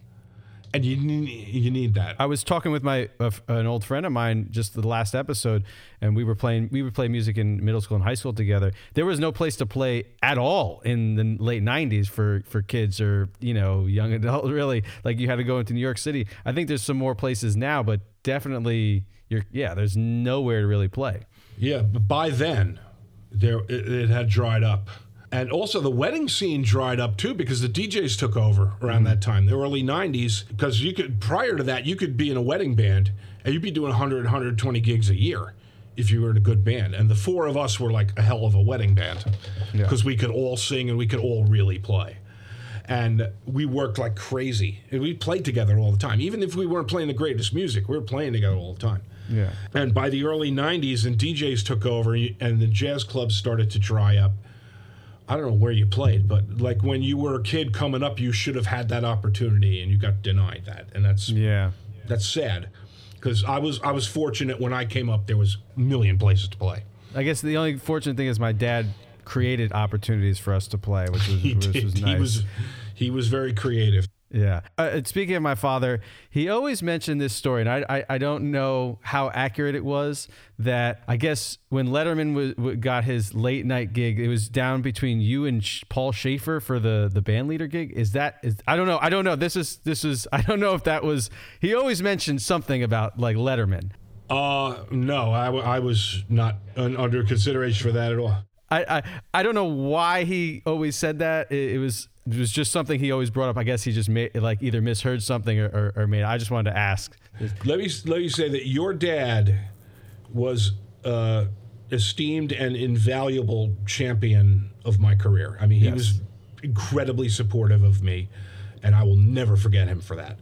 and you need you need that. I was talking with my uh, an old friend of mine just the last episode, and we were playing. We would play music in middle school and high school together. There was no place to play at all in the late '90s for for kids or you know young adult. Really, like you had to go into New York City. I think there's some more places now, but definitely, you're yeah. There's nowhere to really play. Yeah, but by then, there it, it had dried up. And also the wedding scene dried up too because the DJs took over around that time, the early 90s. Because you could, prior to that, you could be in a wedding band and you'd be doing 100, 120 gigs a year if you were in a good band. And the four of us were like a hell of a wedding band because we could all sing and we could all really play. And we worked like crazy. And we played together all the time. Even if we weren't playing the greatest music, we were playing together all the time. Yeah. And by the early 90s, and DJs took over, and the jazz clubs started to dry up. I don't know where you played, but like when you were a kid coming up, you should have had that opportunity, and you got denied that, and that's Yeah. that's sad. Because I was I was fortunate when I came up, there was a million places to play. I guess the only fortunate thing is my dad created opportunities for us to play, which was, which was nice. He was he was very creative. Yeah. Uh, speaking of my father, he always mentioned this story, and I, I, I don't know how accurate it was. That I guess when Letterman was, w- got his late night gig, it was down between you and Sh- Paul Schaefer for the the band leader gig. Is that is I don't know. I don't know. This is this is I don't know if that was. He always mentioned something about like Letterman. Uh, no, I, w- I was not un- under consideration for that at all. I, I I don't know why he always said that. It, it was it was just something he always brought up. I guess he just made like either misheard something or, or, or made. I just wanted to ask. Let me let me say that your dad was uh, esteemed and invaluable champion of my career. I mean, he was incredibly supportive of me, and I will never forget him for that.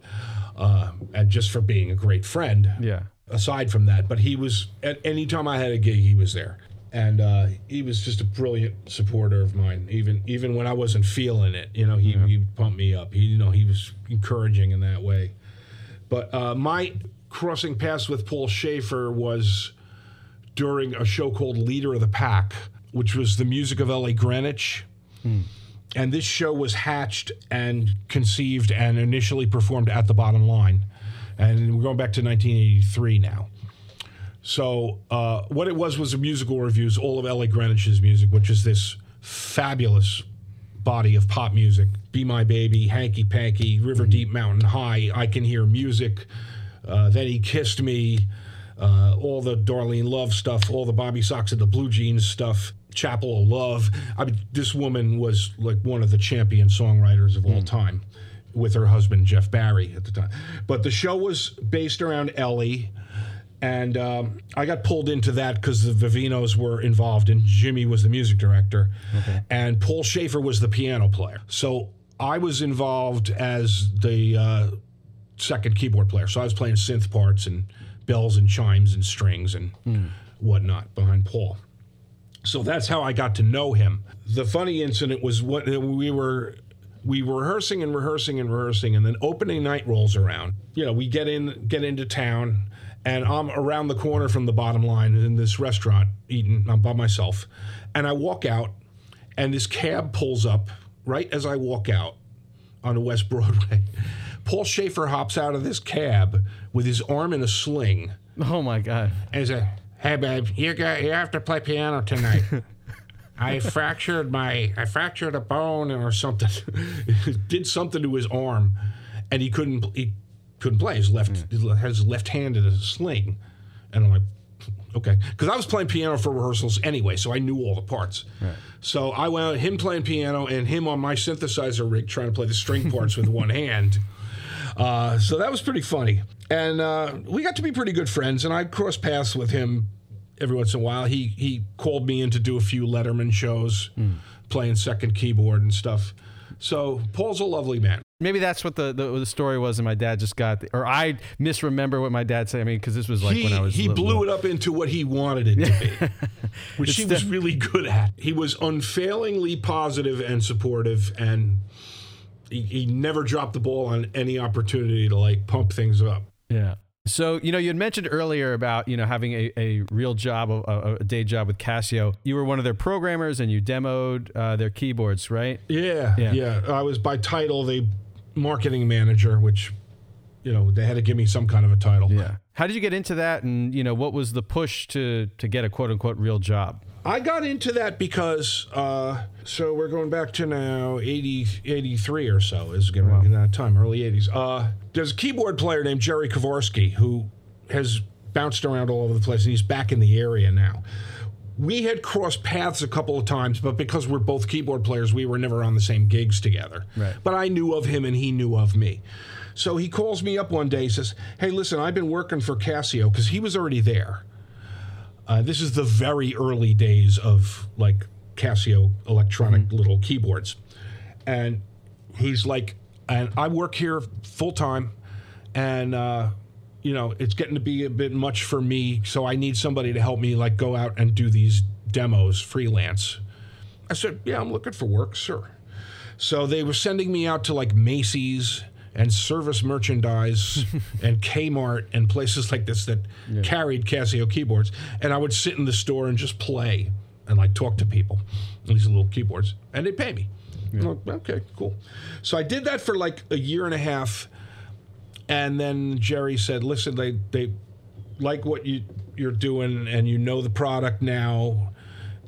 Uh, and just for being a great friend. Yeah. Aside from that, but he was at any time I had a gig, he was there, and uh, he was just a brilliant supporter of mine. Even even when I wasn't feeling it, you know, he he pumped me up. He you know he was encouraging in that way. But uh, my crossing paths with Paul Schaefer was during a show called Leader of the Pack, which was the music of Ellie Greenwich. And this show was hatched and conceived and initially performed at the bottom line. And we're going back to 1983 now. So uh, what it was was a musical reviews, all of Ellie Greenwich's music, which is this fabulous body of pop music. Be My Baby, Hanky Panky, River Deep Mountain High, I Can Hear Music, uh, Then He Kissed Me, uh, all the Darlene Love stuff, all the Bob B. Soxx and the Blue Jeans stuff, Chapel of Love. I mean, this woman was like one of the champion songwriters of all time with her husband, Jeff Barry, at the time. But the show was based around Ellie. And um, I got pulled into that because the Vivinos were involved, and Jimmy was the music director, and Paul Schaefer was the piano player. So I was involved as the uh, second keyboard player. So I was playing synth parts and bells and chimes and strings and whatnot behind Paul. So that's how I got to know him. The funny incident was what we were we were rehearsing and rehearsing and rehearsing, and then opening night rolls around. You know, we get in get into town, and I'm around the corner from the bottom line in this restaurant eating. I'm by myself, and I walk out, and this cab pulls up right as I walk out on the West Broadway. Paul Schaefer hops out of this cab with his arm in a sling Oh my god. and he said, "Hey, babe, you got you have to play piano tonight. I fractured my I fractured a bone or something. Did something to his arm, and he couldn't he couldn't play. His left has his left hand in a sling, and I'm like." Okay, because I was playing piano for rehearsals anyway, so I knew all the parts. So I went him playing piano and him on my synthesizer rig trying to play the string parts with one hand. Uh, so that was pretty funny. And uh, we got to be pretty good friends, and I crossed paths with him every once in a while. He he called me in to do a few Letterman shows, playing second keyboard and stuff. So Paul's a lovely man. Maybe that's what the, the the story was, and my dad just got, the, or I misremember what my dad said. I mean, because this was like he when I was he little. blew it up into what he wanted it to be, which he was really good at. He was unfailingly positive and supportive, and he, he never dropped the ball on any opportunity to like pump things up. Yeah. So, you know, you had mentioned earlier about, you know, having a, a real job, a, a day job with Casio. You were one of their programmers and you demoed uh, their keyboards, right? Yeah, Yeah. yeah, I was by title the marketing manager, which, you know, they had to give me some kind of a title. Yeah. How did you get into that? And, you know, what was the push to, to get a quote unquote real job? I got into that because, uh, so we're going back to now 80, 83 or so is getting in that time, early 80s. Uh, there's a keyboard player named Jerry Kowarski who has bounced around all over the place and he's back in the area now. We had crossed paths a couple of times, but because we're both keyboard players, we were never on the same gigs together. Right. But I knew of him and he knew of me. So he calls me up one day, says, Hey, listen, I've been working for Casio because he was already there. Uh, this is the very early days of like Casio electronic little keyboards. And he's like, and I work here full time, and uh, you know it's getting to be a bit much for me, so I need somebody to help me like go out and do these demos freelance. I said, yeah, I'm looking for work, sure. So they were sending me out to like Macy's and Service Merchandise and Kmart and places like this that carried Casio keyboards. And I would sit in the store and just play and like talk to people on these little keyboards, and they pay me. I'm like, okay, cool. So I did that for like a year and a half, and then Jerry said, "Listen, they they like what you you're doing, and you know the product now,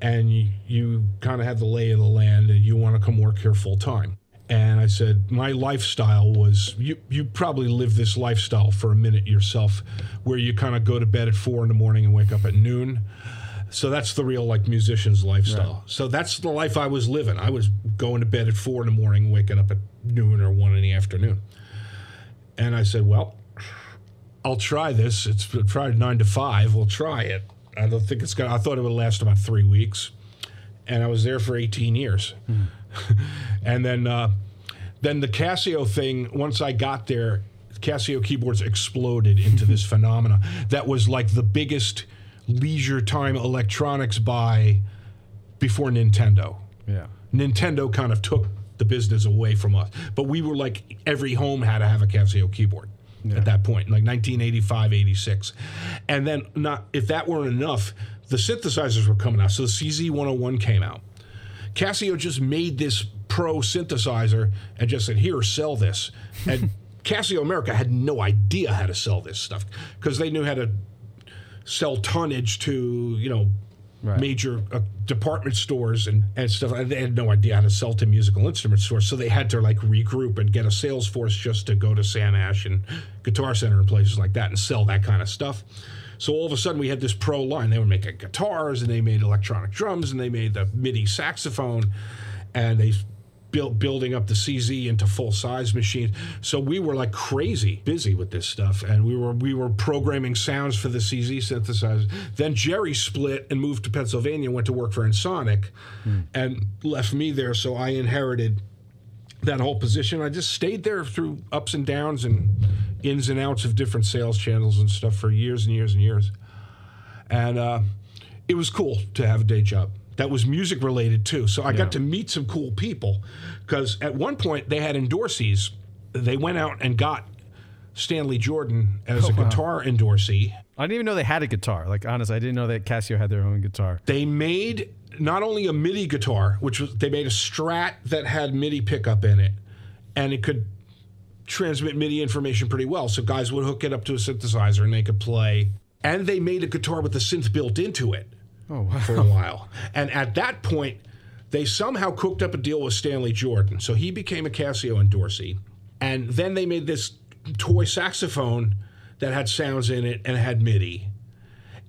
and you, you kind of have the lay of the land, and you want to come work here full time." And I said, my lifestyle was you. You probably live this lifestyle for a minute yourself, where you kind of go to bed at four in the morning and wake up at noon. So that's the real like musician's lifestyle. So that's the life I was living. I was going to bed at four in the morning, waking up at noon or one in the afternoon. And I said, well, I'll try this. It's tried nine to five. We'll try it. I don't think it's gonna. I thought it would last about three weeks, and I was there for 18 years. and then, uh, then the Casio thing. Once I got there, Casio keyboards exploded into this phenomena that was like the biggest leisure time electronics buy before Nintendo. Yeah. Nintendo kind of took the business away from us. But we were like, every home had to have a Casio keyboard at that point, like 1985, 86. And then, not if that weren't enough, the synthesizers were coming out. So the CZ 101 came out. Casio just made this pro synthesizer and just said, here, sell this. And Casio America had no idea how to sell this stuff because they knew how to sell tonnage to, you know, Right. major uh, department stores and, and stuff. And they had no idea how to sell to musical instrument stores. So they had to like regroup and get a sales force just to go to Sam Ash and Guitar Center and places like that and sell that kind of stuff. So all of a sudden we had this pro line. They were making guitars and they made electronic drums and they made the MIDI saxophone and they built building up the CZ into full size machines. So we were like crazy busy with this stuff, and we were we were programming sounds for the CZ synthesizer. Then Jerry split and moved to Pennsylvania, went to work for Ensoniq, and left me there. So I inherited that whole position. I just stayed there through ups and downs and ins and outs of different sales channels and stuff for years and years and years. And uh, it was cool to have a day job that was music related too. So I got to meet some cool people because at one point they had endorsees. They went out and got Stanley Jordan as oh, a guitar endorsee. I didn't even know they had a guitar. Like, honestly, I didn't know that Casio had their own guitar. They made not only a MIDI guitar, which was they made a Strat that had MIDI pickup in it, and it could transmit MIDI information pretty well. So guys would hook it up to a synthesizer and they could play. And they made a guitar with the synth built into it Oh, wow. for a while. And at that point, they somehow cooked up a deal with Stanley Jordan. So he became a Casio endorsee. And then they made this toy saxophone that had sounds in it and had MIDI.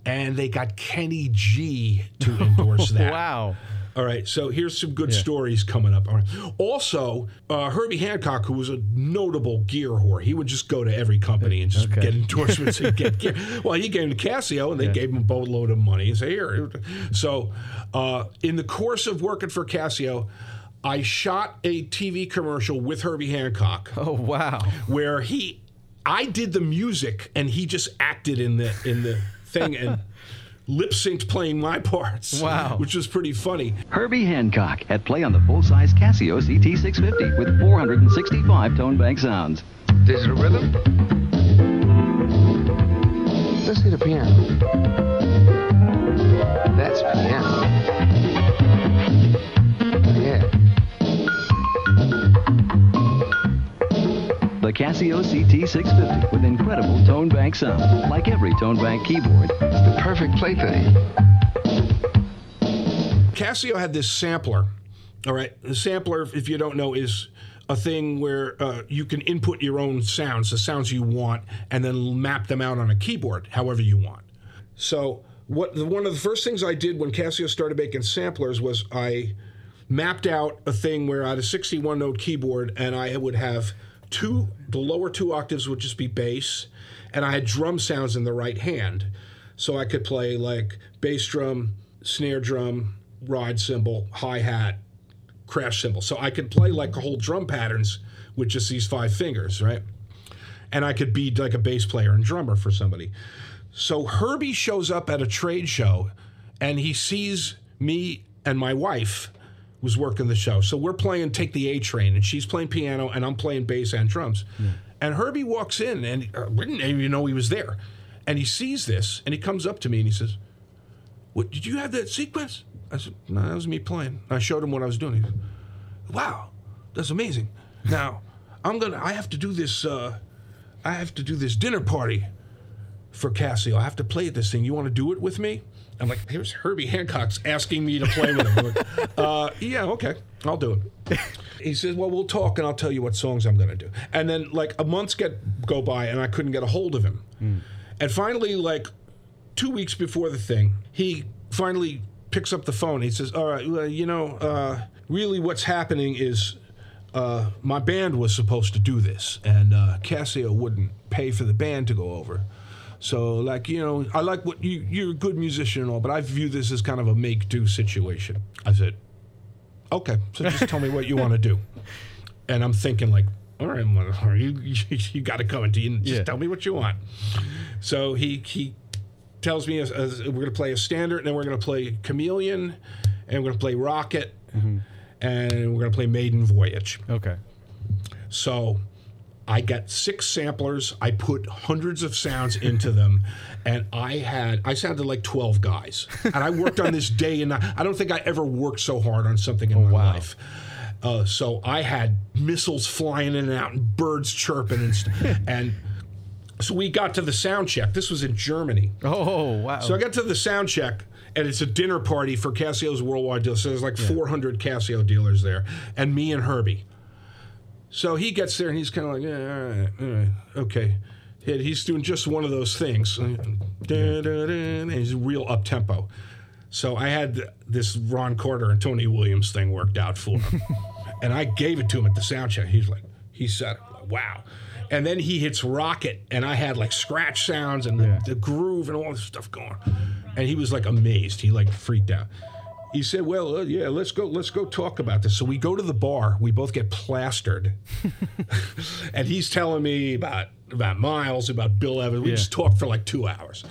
And they got Kenny G to endorse that. Wow. All right, so here's some good stories coming up. All right. Also, uh, Herbie Hancock, who was a notable gear whore, he would just go to every company and just Okay. get endorsements and get gear. Well, he gave him to Casio, and they gave him a boatload of money and say, here. So, uh, in the course of working for Casio, I shot a TV commercial with Herbie Hancock Oh, wow. where he I did the music and he just acted in the in the thing and lip synced playing my parts. Wow. Which was pretty funny. Herbie Hancock at play on the full-size Casio CT650 with 465 tone bank sounds. Digital rhythm. let's hit a piano. Casio CT650 with incredible tone bank sound, like every tone bank keyboard. The perfect plaything. Casio had this sampler. All right, the sampler, if you don't know, is a thing where uh, you can input your own sounds, the sounds you want, and then map them out on a keyboard, however you want. So, what one of the first things I did when Casio started making samplers was I mapped out a thing where I had a 61 note keyboard, and I would have two, the lower two octaves would just be bass, and I had drum sounds in the right hand, so I could play like bass drum, snare drum, ride cymbal, hi hat, crash cymbal. So I could play like a whole drum patterns with just these five fingers, right? And I could be like a bass player and drummer for somebody. So Herbie shows up at a trade show and he sees me and my wife was working the show. So we're playing Take the A Train and she's playing piano and I'm playing bass and drums. And Herbie walks in and uh, we didn't even know he was there. And he sees this and he comes up to me and he says, what, did you have that sequence? I said, no, that was me playing. I showed him what I was doing. He said, wow, that's amazing. Now, I'm gonna, I have to do this, uh, I have to do this dinner party for Casio. I have to play at this thing. You want to do it with me? I'm like, here's Herbie Hancock's asking me to play with him. Like, uh, yeah, okay, I'll do it. He says, well, we'll talk and I'll tell you what songs I'm going to do. And then like a month get go by and I couldn't get a hold of him. And finally, like two weeks before the thing, he finally picks up the phone. He says, all right, well, you know, uh, really what's happening is uh, my band was supposed to do this, and uh, Casio wouldn't pay for the band to go over. So, like, you know, I like what you, you're a good musician and all, but I view this as kind of a make do situation. I said, okay, so just tell me what you want to do. And I'm thinking, like, all right, well, you, you, you got to come into you and just Yeah. tell me what you want. So he, he tells me as, as we're going to play a standard, and then we're going to play Chameleon, and we're going to play Rockit, mm-hmm. and we're going to play Maiden Voyage. Okay. So I got six samplers. I put hundreds of sounds into them, and I had I sounded like twelve guys. And I worked on this day and night. I don't think I ever worked so hard on something in my wow. life. Uh, so I had missiles flying in and out and birds chirping and st- and so we got to the sound check. This was in Germany. Oh, wow. So I got to the sound check, and it's a dinner party for Casio's worldwide deal. So there's like 400 Casio dealers there, and me and Herbie. So he gets there, and he's kind of like, yeah, all right, all right, okay. And he's doing just one of those things. And he's real up tempo. So I had this Ron Carter and Tony Williams thing worked out for him. and I gave it to him at the sound check. He's like, he said, wow. And then he hits Rockit, and I had like scratch sounds and the, the groove and all this stuff going. And he was like amazed. He like freaked out. He said, "Well, uh, yeah, let's go. Let's go talk about this." So we go to the bar. We both get plastered, and he's telling me about about Miles, about Bill Evans. We Yeah. just talked for like two hours,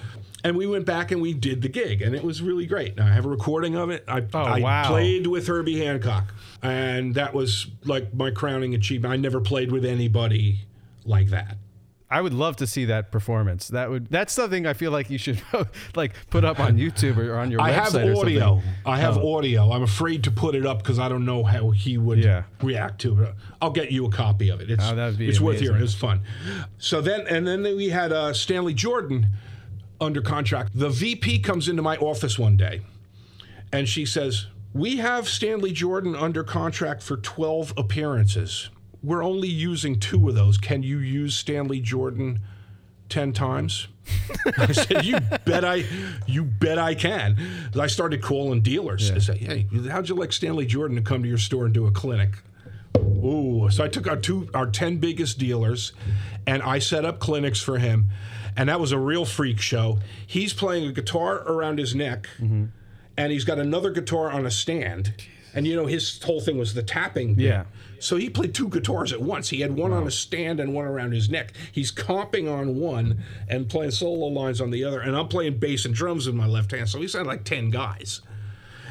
and we went back and we did the gig, and it was really great. Now I have a recording of it. I, Oh, I wow. played with Herbie Hancock, and that was like my crowning achievement. I never played with anybody like that. I would love to see that performance. That would that's something I feel like you should like put up on YouTube or on your I website have audio. I have Oh. audio. I'm afraid to put it up because I don't know how he would Yeah. react to it. I'll get you a copy of it. It's, Oh, that would be it's worth amazing. hearing. It's fun. So then, and then we had uh, Stanley Jordan under contract. The VP comes into my office one day, and she says, "We have Stanley Jordan under contract for 12 appearances. We're only using two of those. Can you use Stanley Jordan?" 10 times. I said, "You bet I, you bet I can." I started calling dealers. I said, "Hey, how'd you like Stanley Jordan to come to your store and do a clinic?" Ooh, so I took our two, our ten biggest dealers, and I set up clinics for him, and that was a real freak show. He's playing a guitar around his neck, mm-hmm. and he's got another guitar on a stand, and you know his whole thing was the tapping. bit. Yeah. So he played two guitars at once. He had one on a stand and one around his neck. He's comping on one and playing solo lines on the other, and I'm playing bass and drums in my left hand. So he sounded like ten guys,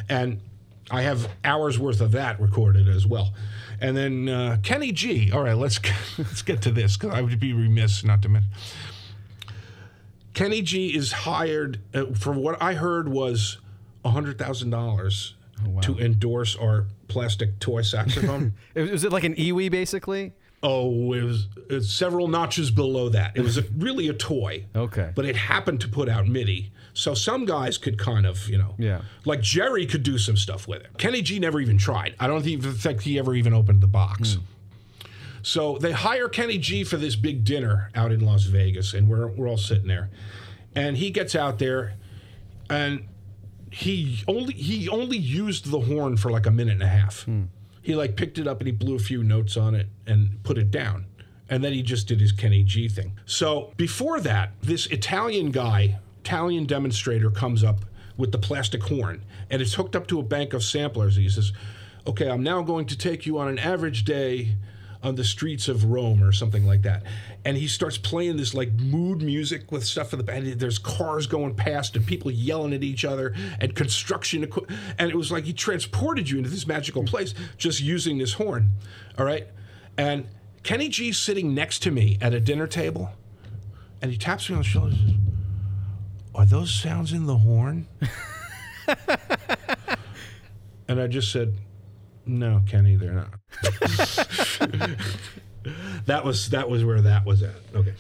and I have hours worth of that recorded as well. And then uh, Kenny G. All right, let's let's get to this because I would be remiss not to mention. Kenny G is hired uh, for what I heard was hundred thousand dollars Oh, to endorse our plastic toy saxophone. It- Was it like an EWI basically? oh, it was, it was several notches below that. It was a, really a toy. Okay. But it happened to put out MIDI. So some guys could kind of, you know, Yeah. like Jerry could do some stuff with it. Kenny G never even tried. I don't even think he ever even opened the box. Hmm. So they hire Kenny G for this big dinner out in Las Vegas, and we're, we're all sitting there. And he gets out there, and he only he only used the horn for like a minute and a half. Hmm. He like picked it up and he blew a few notes on it and put it down. And then he just did his Kenny G thing. So before that, this Italian guy, Italian demonstrator, comes up with the plastic horn and it's hooked up to a bank of samplers. He says, Okay, I'm now going to take you on an average day on the streets of Rome or something like that. And he starts playing this like mood music with stuff in the band. There's cars going past and people yelling at each other and construction equipment. And it was like he transported you into this magical place just using this horn. All right. And Kenny G's sitting next to me at a dinner table and he taps me on the shoulder and says, Are those sounds in the horn? and I just said, No, Kenny, they're not. that was that was where that was at. Okay.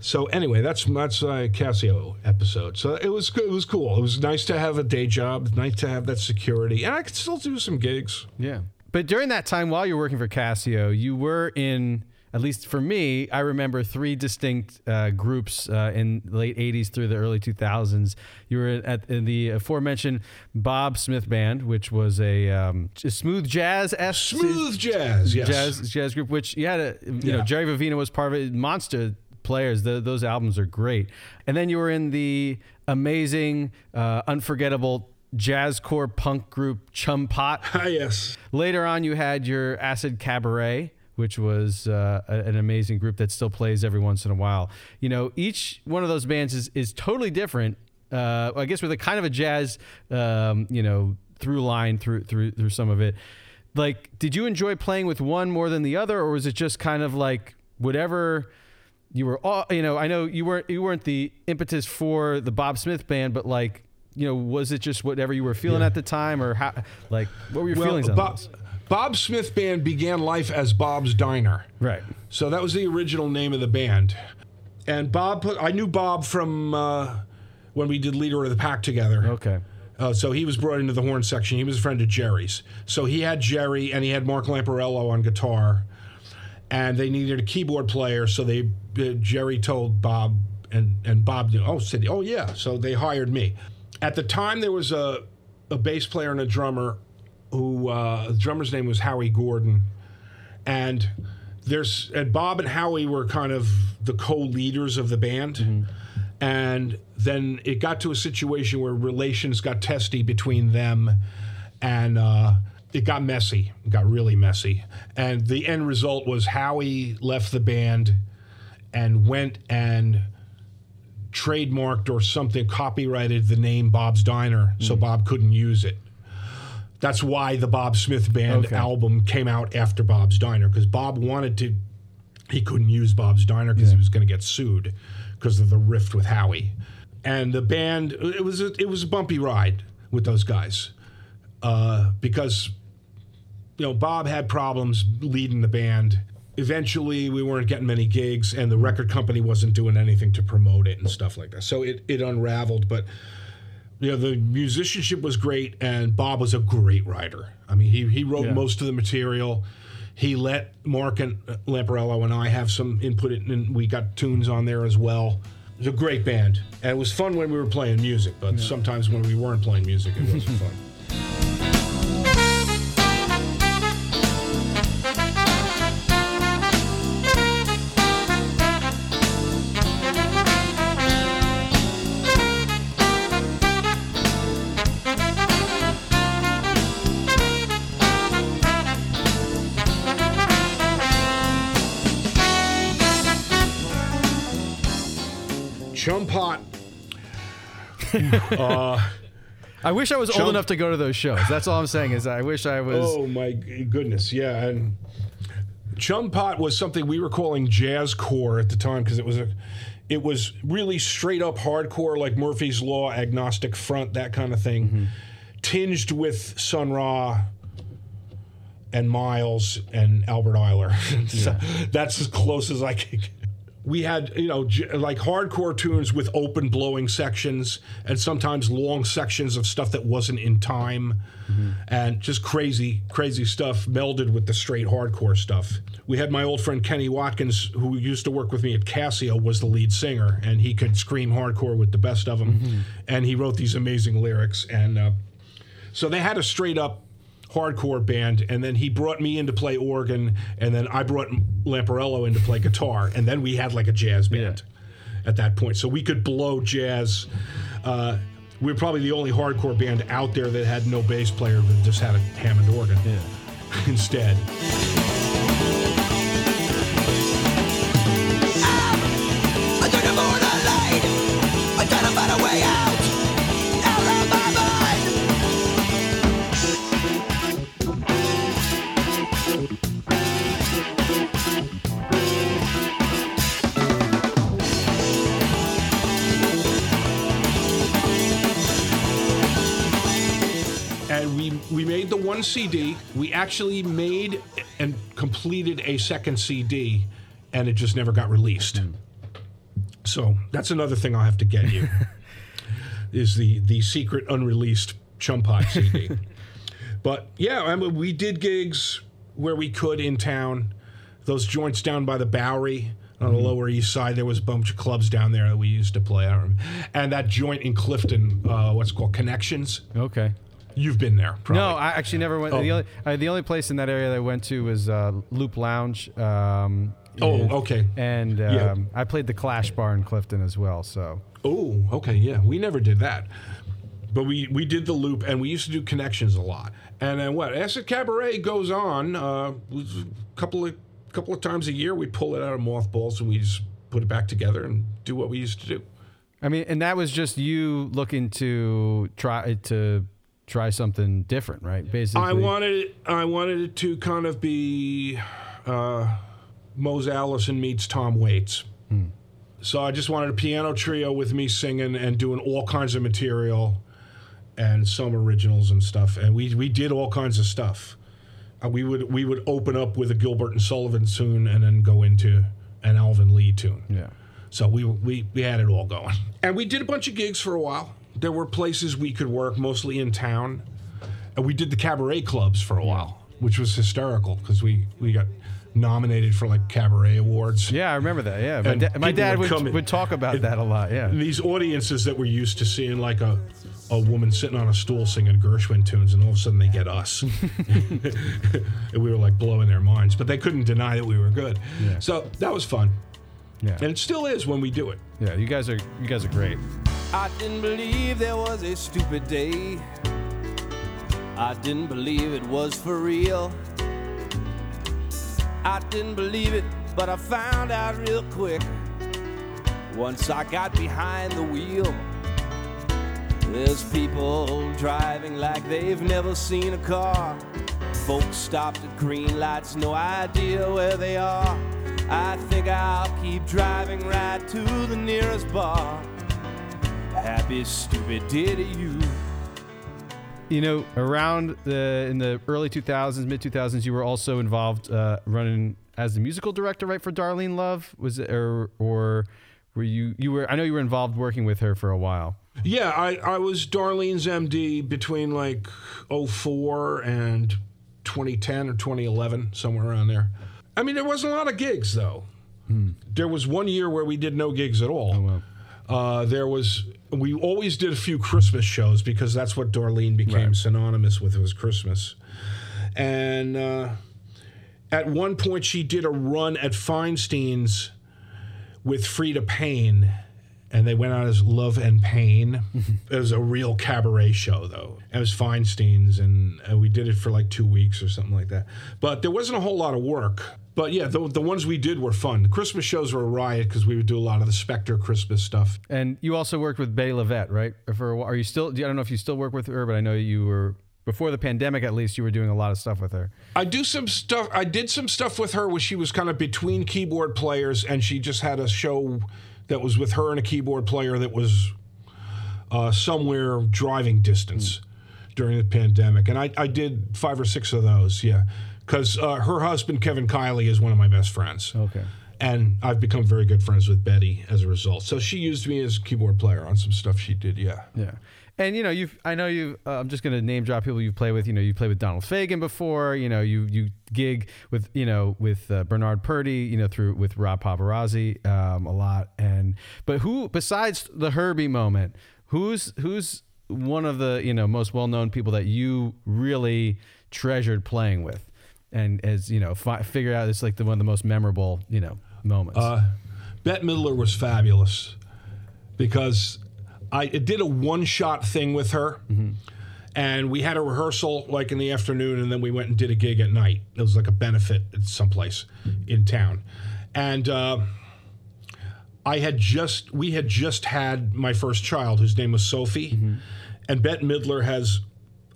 So anyway, that's that's uh, Casio episode. So it was it was cool. It was nice to have a day job. Nice to have that security, and I could still do some gigs. Yeah. But during that time while you're working for Casio, you were in at least for me, I remember three distinct uh, groups uh, in late 80s through the early 2000s. You were at in the aforementioned Bob Smith Band, which was a, um, smooth jazz Smooth jazz, yes. jazz jazz group, which you had a you know Jerry Vivino was part of it. Monster players, the, those albums are great. And then you were in the amazing, uh, unforgettable jazzcore punk group Chum Pot. Ah, yes. Later on, you had your Acid Cabaret, which was uh, an amazing group that still plays every once in a while. You know, each one of those bands is, is totally different. Uh, I guess with a kind of a jazz, um, you know, through line through through through some of it. Like, did you enjoy playing with one more than the other, or was it just kind of like whatever? You were all, you know, I know you weren't you weren't the impetus for the Bob Smith band, but like, you know, was it just whatever you were feeling at the time, or how? Like, what were your feelings on Bob, this? Bob Smith Band began life as Bob's Diner. Right. So that was the original name of the band. And Bob put, I knew Bob from uh, when we did Leader of the Pack together. Okay. Uh, so he was brought into the horn section. He was a friend of Jerry's. So he had Jerry and he had Mark Lamparello on guitar. And they needed a keyboard player. So they uh, Jerry told Bob, and, and Bob knew, oh, said, oh, yeah. So they hired me. At the time, there was a, a bass player and a drummer who, uh, the drummer's name was Howie Gordon. And there's and Bob and Howie were kind of the co-leaders of the band. And then it got to a situation where relations got testy between them and uh, it got messy. It got really messy. And the end result was Howie left the band and went and trademarked or something, copyrighted the name Bob's Diner so Bob couldn't use it. That's why the Bob Smith Band Okay. album came out after Bob's Diner because Bob wanted to. He couldn't use Bob's Diner because he was going to get sued because of the rift with Howie, and the band. It was a, it was a bumpy ride with those guys uh, because you know Bob had problems leading the band. Eventually, we weren't getting many gigs, and the record company wasn't doing anything to promote it and stuff like that. So it, it unraveled, but you know the musicianship was great and bob was a great writer. I mean he, he wrote Yeah. most of the material. He let mark and uh, lamparello and i have some input in, and we got tunes on there as well. It was a great band. And it was fun when we were playing music but sometimes when we weren't playing music it wasn't fun Uh, I wish I was old enough to go to those shows. That's all I'm saying is I wish I was. Oh my goodness, yeah. And Chum Pot was something we were calling jazz core at the time because it was a it was really straight up hardcore, like Murphy's Law, agnostic front, that kind of thing, mm-hmm. tinged with Sun Ra and Miles and Albert Ayler. So that's as close as I could. We had, you know, j- like hardcore tunes with open blowing sections and sometimes long sections of stuff that wasn't in time and just crazy, crazy stuff melded with the straight hardcore stuff. We had my old friend Kenny Watkins, who used to work with me at Casio, was the lead singer, and he could scream hardcore with the best of them. And he wrote these amazing lyrics. And uh, so they had a straight up hardcore band, and then he brought me in to play organ, and then I brought Lamparello in to play guitar, and then we had like a jazz band at that point. So we could blow jazz. Uh, we were probably the only hardcore band out there that had no bass player, but just had a Hammond organ instead. Actually made and completed a second CD, and it just never got released. So that's another thing I'll have to get you. is the the secret unreleased Chumpot CD. but yeah, I mean, we did gigs where we could in town. Those joints down by the Bowery on the Lower East Side, there was a bunch of clubs down there that we used to play. And that joint in Clifton, uh, what's called Connections. Okay. You've been there, probably. No, I actually never went. Oh. The only uh, the only place in that area that I went to was uh, Loop Lounge. Um, Oh, okay. And um, Yeah. I played the Clash Bar in Clifton as well. So Oh, okay, yeah. We never did that. But we, we did the loop and we used to do connections a lot. And then what? Acid Cabaret goes on. Uh, a couple of couple of times a year we pull it out of mothballs and we just put it back together and do what we used to do. I mean, and that was just you looking to try to try something different, right? Basically, I wanted it, I wanted it to kind of be uh, Mose Allison meets Tom Waits. So I just wanted a piano trio with me singing and doing all kinds of material and some originals and stuff. And we we did all kinds of stuff. Uh, we would we would open up with a Gilbert and Sullivan tune and then go into an Alvin Lee tune. Yeah. So we, we we had it all going, and we did a bunch of gigs for a while. There were places we could work, mostly in town, and we did the cabaret clubs for a while, which was hysterical because we we got nominated for like cabaret awards. Yeah, I remember that. Yeah, my, da- my dad would would, would talk about that a lot. Yeah. These audiences that we're used to seeing, like a a woman sitting on a stool singing Gershwin tunes, and all of a sudden they get us, and we were like blowing their minds, but they couldn't deny that we were good. Yeah. So that was fun, Yeah. and it still is when we do it. Yeah. You guys are you guys are great. I didn't believe there was a stupid day. I didn't believe it was for real. I didn't believe it, but I found out real quick. Once I got behind the wheel, there's people driving like they've never seen a car. Folks stopped at green lights, no idea where they are. I think I'll keep driving right to the nearest bar. Happy stupid ditty you. You know, around the in the early 2000s, mid 2000s, you were also involved uh, running as the musical director, right, for Darlene Love. Was it or or were you you were? I know you were involved working with her for a while. Yeah, I, I was Darlene's MD between like 04 and 2010 or 2011, somewhere around there. I mean, there wasn't a lot of gigs though. There was one year where we did no gigs at all. Uh, there was we always did a few Christmas shows because that's what Darlene became synonymous with was Christmas. And uh, at one point, she did a run at Feinstein's with Freda Payne, and they went out as Love and Pain. it was a real cabaret show, though. It was Feinstein's, and, and we did it for like two weeks or something like that. But there wasn't a whole lot of work. But yeah, the, the ones we did were fun. The Christmas shows were a riot because we would do a lot of the Spector Christmas stuff. And you also worked with Bettye LaVette, right? For a while. Are you still? I don't know if you still work with her, but I know you were before the pandemic. At least you were doing a lot of stuff with her. I do some stuff. I did some stuff with her where she was kind of between keyboard players, and she just had a show that was with her and a keyboard player that was uh, somewhere driving distance during the pandemic. And I, I did five or six of those, yeah. Because uh, her husband, Kevin Kiley, is one of my best friends. Okay. And I've become very good friends with Bettye as a result. So she used me as a keyboard player on some stuff she did, yeah. Yeah. And you know, you've I know you uh, I'm just going to name drop people you play with, you know, you played with Donald Fagen before, you know, you you gig with, you know, with uh, Bernard Purdie, you know, through with Rob Paparozzi um, a lot and but who besides the Herbie moment, who's who's one of the, you know, most well-known people that you really treasured playing with and as, you know, fi- figure out it's like the one of the most memorable, you know, moments. Uh, Bette Midler was fabulous because I did a one shot thing with her. And we had a rehearsal like in the afternoon, and then we went and did a gig at night. It was like a benefit at someplace in town. And uh, I had just, we had just had my first child, whose name was Sophie. And Bette Midler has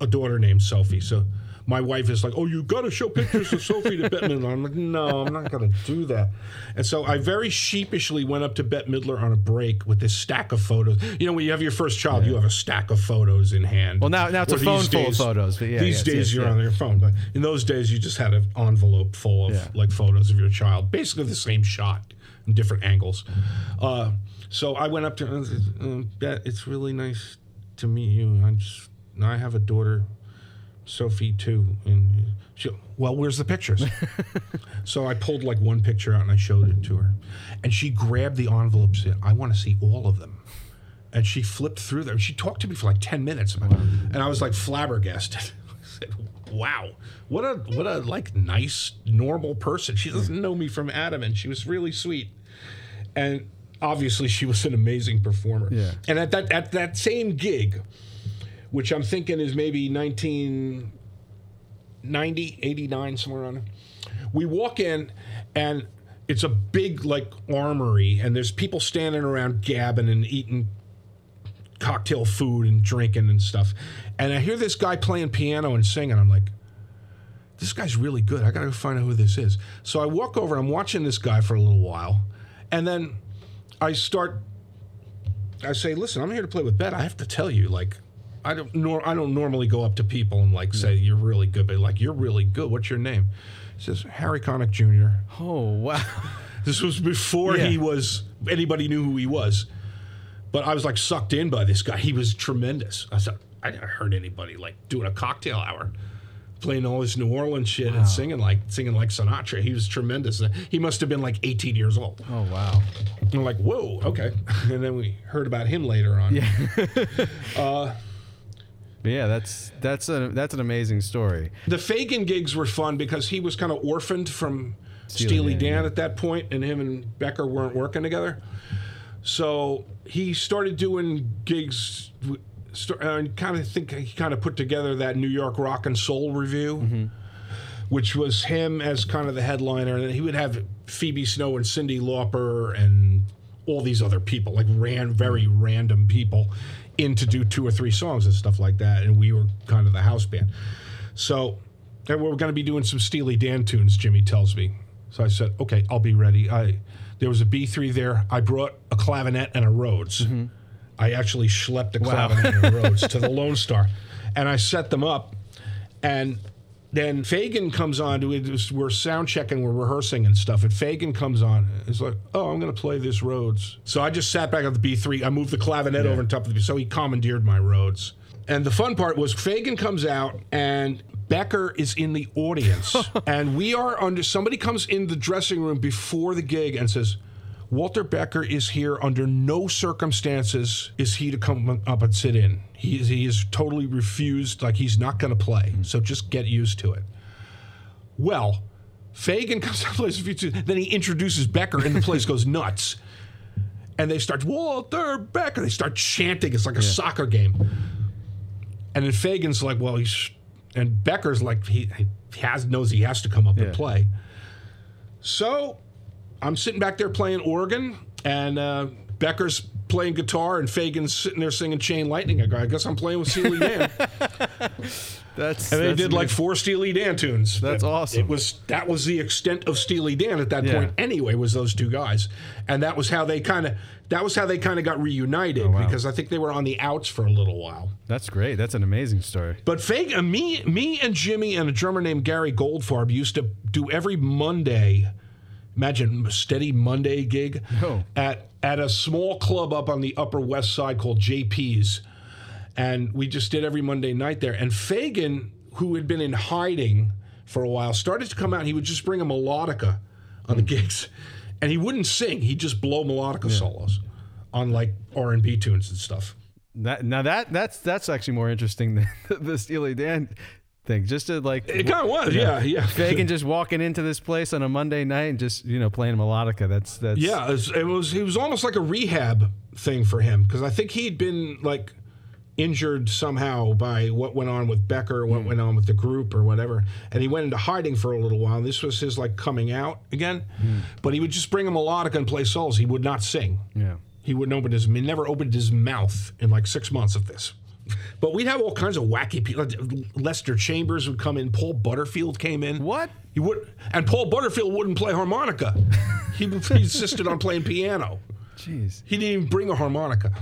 a daughter named Sophie. So my wife is like, "Oh, you got to show pictures of Sophie to Bette Midler." I'm like, "No, I'm not going to do that." And so I very sheepishly went up to Bette Midler on a break with this stack of photos. You know, when you have your first child, you have a stack of photos in hand. Well, now- now it's a phone these full of photos, but yeah, these yes, days yes, you're yeah. on your phone, but in those days you just had an envelope full of Yeah. like photos of your child, basically the same shot in different angles. Uh, so I went up to her um, Bet, it's really nice to meet you. I just, I have a daughter, Sophie too, and she, well, where's the pictures? so I pulled like one picture out and I showed it to her, and she grabbed the envelope and said, "I want to see all of them." And she flipped through them. She talked to me for like ten minutes, about, and I was like flabbergasted. I said, "Wow, what a what a like nice normal person." She doesn't know me from Adam, and she was really sweet, and obviously she was an amazing performer. Yeah. And at that at that same gig, which I'm thinking is maybe 1990, 89, somewhere around. We walk in and it's a big like armory and there's people standing around gabbing and eating cocktail food and drinking and stuff. And I hear this guy playing piano and singing. I'm like, this guy's really good. I gotta go find out who this is. So I walk over, I'm watching this guy for a little while, and then I start I say, listen, I'm here to play with Bet. I have to tell you, like, I don't nor I don't normally go up to people and like say you're really good, but like you're really good. What's your name? He says Harry Connick Jr. oh, wow. This was before Yeah. he was anybody knew who he was. But I was like sucked in by this guy. He was tremendous. I said I never heard anybody like doing a cocktail hour, playing all this New Orleans shit and singing like singing like Sinatra. He was tremendous. He must have been like 18 years old. Oh, wow. And I'm like, whoa, okay. And then we heard about him later on. Uh, But yeah, that's that's a that's an amazing story. The Fagen gigs were fun because he was kind of orphaned from Steely Steely, Dan, Dan, yeah. at that point, and him and Becker weren't working together. So he started doing gigs. And kind of think he kind of put together that New York Rock and Soul Revue, Mm-hmm. which was him as kind of the headliner, and he would have Phoebe Snow and Cyndi Lauper and all these other people, like ran very random people, in to do two or three songs and stuff like that, and we were kind of the house band. So, and we're going to be doing some Steely Dan tunes. Jimmy tells me. So I said, okay, I'll be ready. I there was a B three there. I brought a clavinet and a Rhodes. Mm-hmm. I actually schlepped a clavinet and a Rhodes to the Lone Star, and I set them up. And then Fagen comes on. To it. We're sound checking, we're rehearsing and stuff. And Fagen comes on. It's like, oh, I'm going to play this Rhodes. So I just sat back on the B3. I moved the clavinet over on top of the. B. So he commandeered my Rhodes. And the fun part was Fagen comes out and Becker is in the audience. and we are under. Somebody comes in the dressing room before the gig and says. Walter Becker is here under no circumstances is he to come up and sit in. He is, he is totally refused, like he's not going to play. Mm. So just get used to it. Well, Fagen comes and plays a few tunes. Then he introduces Becker, and the place goes nuts. And they start, Walter Becker. They start chanting. It's like a soccer game. And then Fagen's like, well, he's. And Becker's like, he, he has knows he has to come up Yeah. and play. So I'm sitting back there playing organ, and uh, Becker's playing guitar and Fagen's sitting there singing Chain Lightning. I go, I guess I'm playing with Steely Dan. That's And they that's did like four Steely Dan tunes. That's It- awesome. It was that was the extent of Steely Dan at that Yeah. point. Anyway, was those two guys, and that was how they kind of that was how they kind of got reunited Oh, wow. because I think they were on the outs for a little while. That's great. That's an amazing story. But Fag, uh, me, me and Jimmy and a drummer named Gary Goldfarb used to do every Monday. Imagine a steady Monday gig at at a small club up on the Upper West Side called JP's, and we just did every Monday night there. And Fagen, who had been in hiding for a while, started to come out. He would just bring a melodica on the hmm. gigs, and he wouldn't sing. He'd just blow melodica solos on like R and B tunes and stuff. That now that that's that's actually more interesting than the Steely Dan thing. Just to like It kind of was, yeah, yeah. Fagen just walking into this place on a Monday night and just you know playing melodica. That's that's Yeah, it was, it was it was almost like a rehab thing for him because I think he'd been like injured somehow by what went on with Becker, what hmm. went on with the group or whatever, and he went into hiding for a little while. This was his like coming out again, hmm. but he would just bring a melodica and play solos. He would not sing. yeah. He wouldn't open his. He never opened his mouth in like six months of this. But we'd have all kinds of wacky people. Lester Chambers would come in. Paul Butterfield came in. What? He would, and Paul Butterfield wouldn't play harmonica. He, he insisted on playing piano. Jeez. He didn't even bring a harmonica.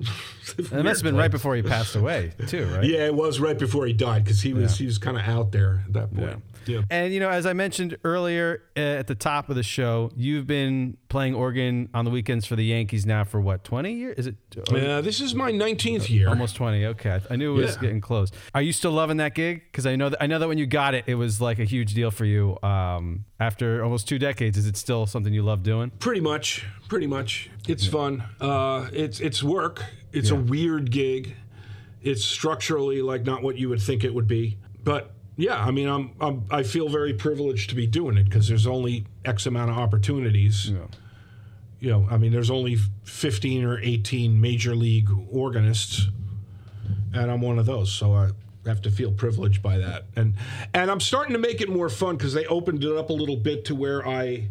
That must have been right before he passed away too, right? Yeah, it was right before he died because he was he was kind of out there at that point. Yeah. And you know, as I mentioned earlier uh, at the top of the show, you've been playing organ on the weekends for the Yankees now for what, 20 years? Is it Uh, this is my 19th year. almost 20? Okay. I knew it was Yeah. getting close. Are you still loving that gig? Cuz I know that I know that when you got it, it was like a huge deal for you. Um, after almost 2 decades, is it still something you love doing? Pretty much, pretty much. It's fun. Uh, it's it's work. It's a weird gig. It's structurally like not what you would think it would be. But yeah, I mean, I'm, I'm I feel very privileged to be doing it because there's only X amount of opportunities. You know, I mean, there's only 15 or 18 major league organists, and I'm one of those. So I have to feel privileged by that. And and I'm starting to make it more fun because they opened it up a little bit to where I.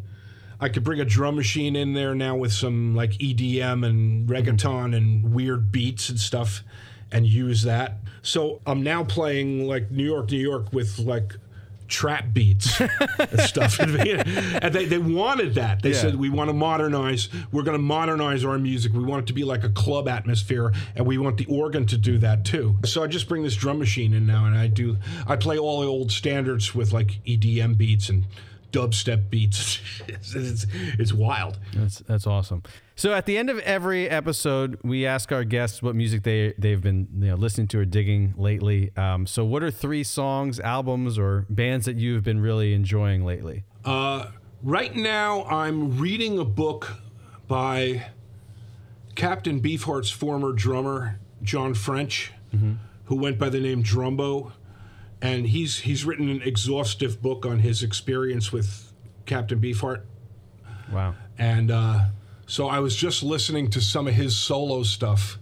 I could bring a drum machine in there now with some like EDM and reggaeton and weird beats and stuff and use that. So I'm now playing like New York, New York with like trap beats and stuff. and they, they wanted that. They Yeah. said, we want to modernize. We're going to modernize our music. We want it to be like a club atmosphere and we want the organ to do that too. So I just bring this drum machine in now and I do, I play all the old standards with like EDM beats and dubstep beats. it's, it's, it's wild. That's that's awesome. So at the end of every episode, we ask our guests what music they they've been you know listening to or digging lately. Um, so what are three songs, albums, or bands that you've been really enjoying lately? Uh, right now, I'm reading a book by Captain Beefheart's former drummer, John French, who went by the name Drumbo. And he's, he's written an exhaustive book on his experience with Captain Beefheart. Wow. And uh, so I was just listening to some of his solo stuff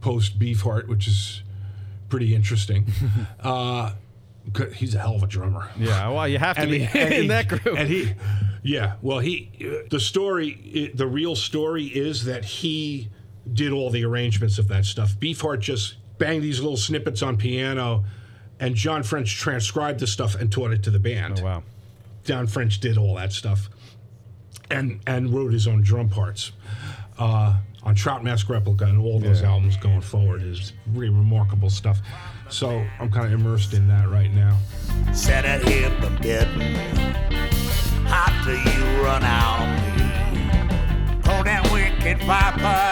post Beefheart, which is pretty interesting. uh, he's a hell of a drummer Yeah. Well, you have to be he- in he- that group. And he, yeah, well, he, the story, the real story is that he did all the arrangements of that stuff. Beefheart just banged these little snippets on piano, and John French transcribed the stuff and taught it to the band. oh, wow. John French did all that stuff, and and wrote his own drum parts. Uh, on Trout Mask Replica and all those Yeah. albums going forward is really remarkable stuff. So I'm kind of immersed in that right now. Set it hip a bit. How do you run out on me? Pull that wicked viper.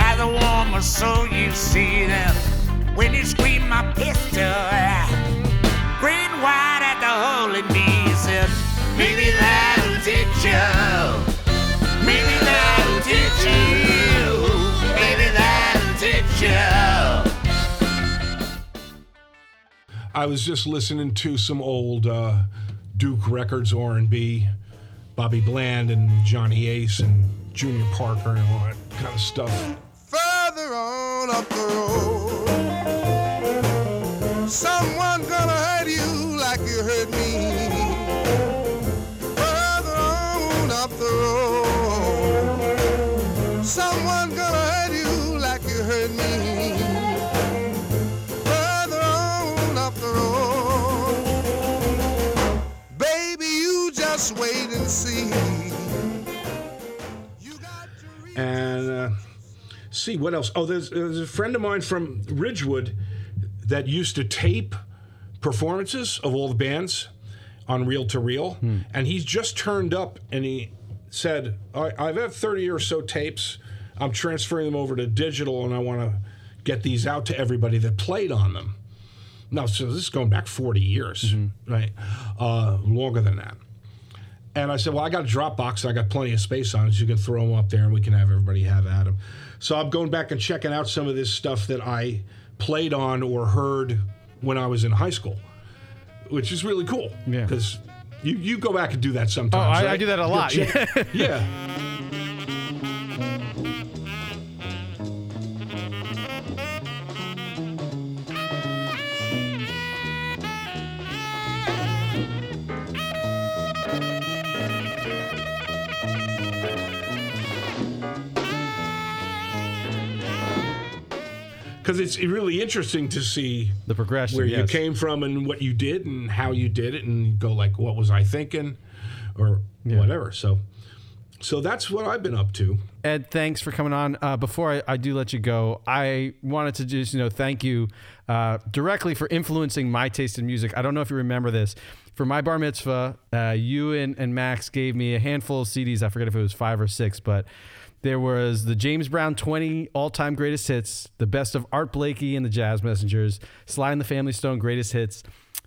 Has a woman, so you see them. When you scream my pistol, green white at the holy knees. And maybe that'll teach you. Maybe that'll teach you. Maybe that'll teach you. I was just listening to some old uh, Duke Records R&B, Bobby Bland and Johnny Ace and Junior Parker and all that kind of stuff. Further on up the road, someone gonna Someone gonna hurt you like you hurt me. Further on up the road. Baby, you just wait and see. and uh, see what else. Oh, there's, uh, there's a friend of mine from Ridgewood that used to tape performances of all the bands on reel to reel, hmm. and he's just turned up and he said, I, "I've had 30 or so tapes. I'm transferring them over to digital, and I want to get these out to everybody that played on them." Now, so this is going back 40 years, right? Uh, longer than that. And I said, well, I got a Dropbox. I got plenty of space on it. So you can throw them up there and we can have everybody have at them. So I'm going back and checking out some of this stuff that I played on or heard when I was in high school, which is really cool. Yeah. You, you go back and do that Oh, sometimes. I, I right? do that a lot. yeah. Because it's really interesting to see the progression. where you came from and what you did and how you did it and go like what was i thinking or whatever so so that's what i've been up to Ed, thanks for coming on. Uh, before I, I do let you go, I wanted to just you know thank you uh, directly for influencing my taste in music. I don't know if you remember this. For my bar mitzvah, uh, you and, and Max gave me a handful of CDs. I forget if it was five or six, but there was the James Brown 20 all-time greatest hits, the best of Art Blakey and the Jazz Messengers, Sly and the Family Stone greatest hits,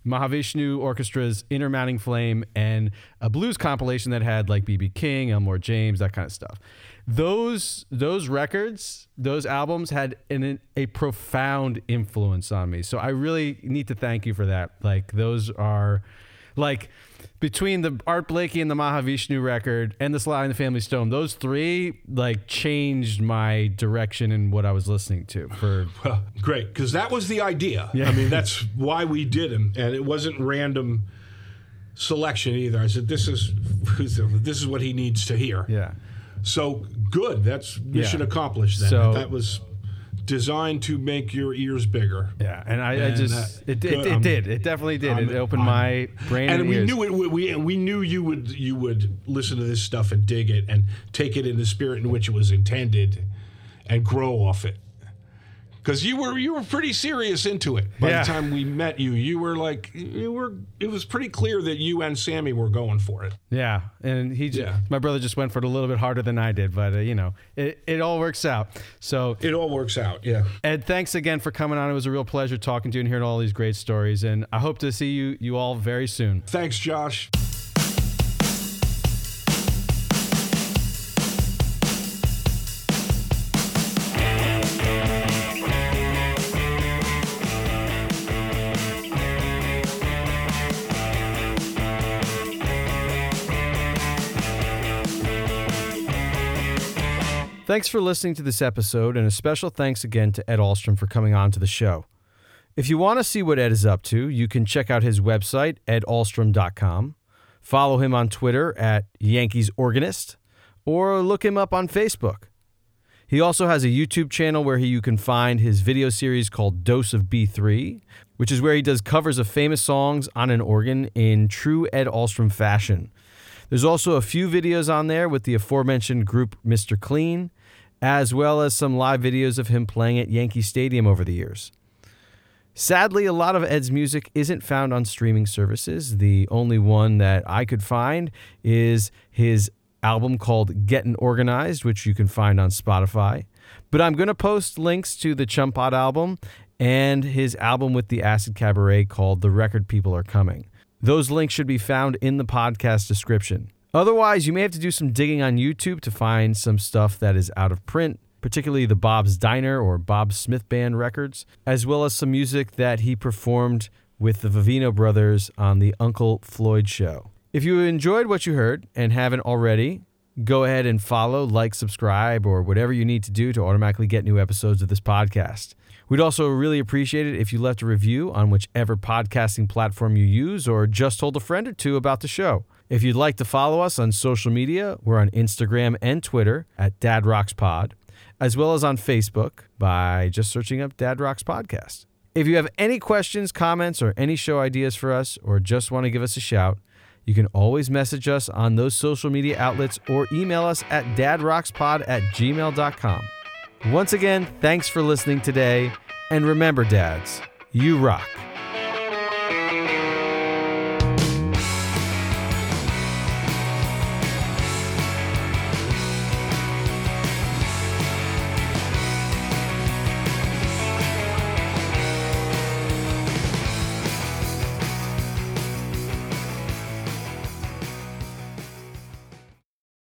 Mahavishnu Orchestra's Inner Mounting Flame, and a blues compilation that had like BB King, Elmore James, that kind of stuff. Those those records, those albums had an, a profound influence on me. So I really need to thank you for that. Like those are like between the Art Blakey and the Mahavishnu record and the Sly and the Family Stone, those three like changed my direction in what I was listening to for well great because that was the idea. I mean that's why we did him and it wasn't random selection either. I said this is this is what he needs to hear. Yeah. so good that's mission Yeah. accomplished then So- that was designed to make your ears bigger Yeah, and I, I just that- it, it, it did. It definitely did. I'm- it opened I'm- my brain and, and we ears. knew it. We we knew you would you would listen to this stuff and dig it and take it in the spirit in which it was intended, and grow off it. Because you were you were pretty serious into it. By Yeah. the time we met you, you were like you were. It was pretty clear that you and Sammy were going for it. Yeah, and he, j- Yeah. my brother, just went for it a little bit harder than I did, but uh, you know, it, it all works out. So It all works out. Yeah. Ed, thanks again for coming on. It was a real pleasure talking to you and hearing all these great stories, and I hope to see you you all very soon. Thanks, Josh. Thanks for listening to this episode, and a special thanks again to Ed Alstrom for coming on to the show. If you want to see what Ed is up to, you can check out his website, edalstrom.com, follow him on Twitter at Yankees Organist, or look him up on Facebook. He also has a YouTube channel where he, you can find his video series called Dose of B3, which is where he does covers of famous songs on an organ in true Ed Alstrom fashion. There's also a few videos on there with the aforementioned group Mr. Clean, as well as some live videos of him playing at Yankee Stadium over the years. Sadly, a lot of Ed's music isn't found on streaming services. The only one that I could find is his album called Getting Organized, which you can find on Spotify. But I'm going to post links to the Chumpot album and his album with the Acid Cabaret called The Record People Are Coming. Those links should be found in the podcast description. Otherwise, you may have to do some digging on YouTube to find some stuff that is out of print, particularly the Bob's Diner or Bob Smith Band records, as well as some music that he performed with the Vivino brothers on the Uncle Floyd show. If you enjoyed what you heard and haven't already, go ahead and follow, like, subscribe, or whatever you need to do to automatically get new episodes of this podcast. We'd also really appreciate it if you left a review on whichever podcasting platform you use or just told a friend or two about the show. If you'd like to follow us on social media, we're on Instagram and Twitter at Dad Rocks Pod, as well as on Facebook by just searching up Dad Rocks Podcast. If you have any questions, comments, or any show ideas for us, or just want to give us a shout, you can always message us on those social media outlets or email us at dadrockspod at gmail.com. Once again, thanks for listening today. And remember, dads, you rock.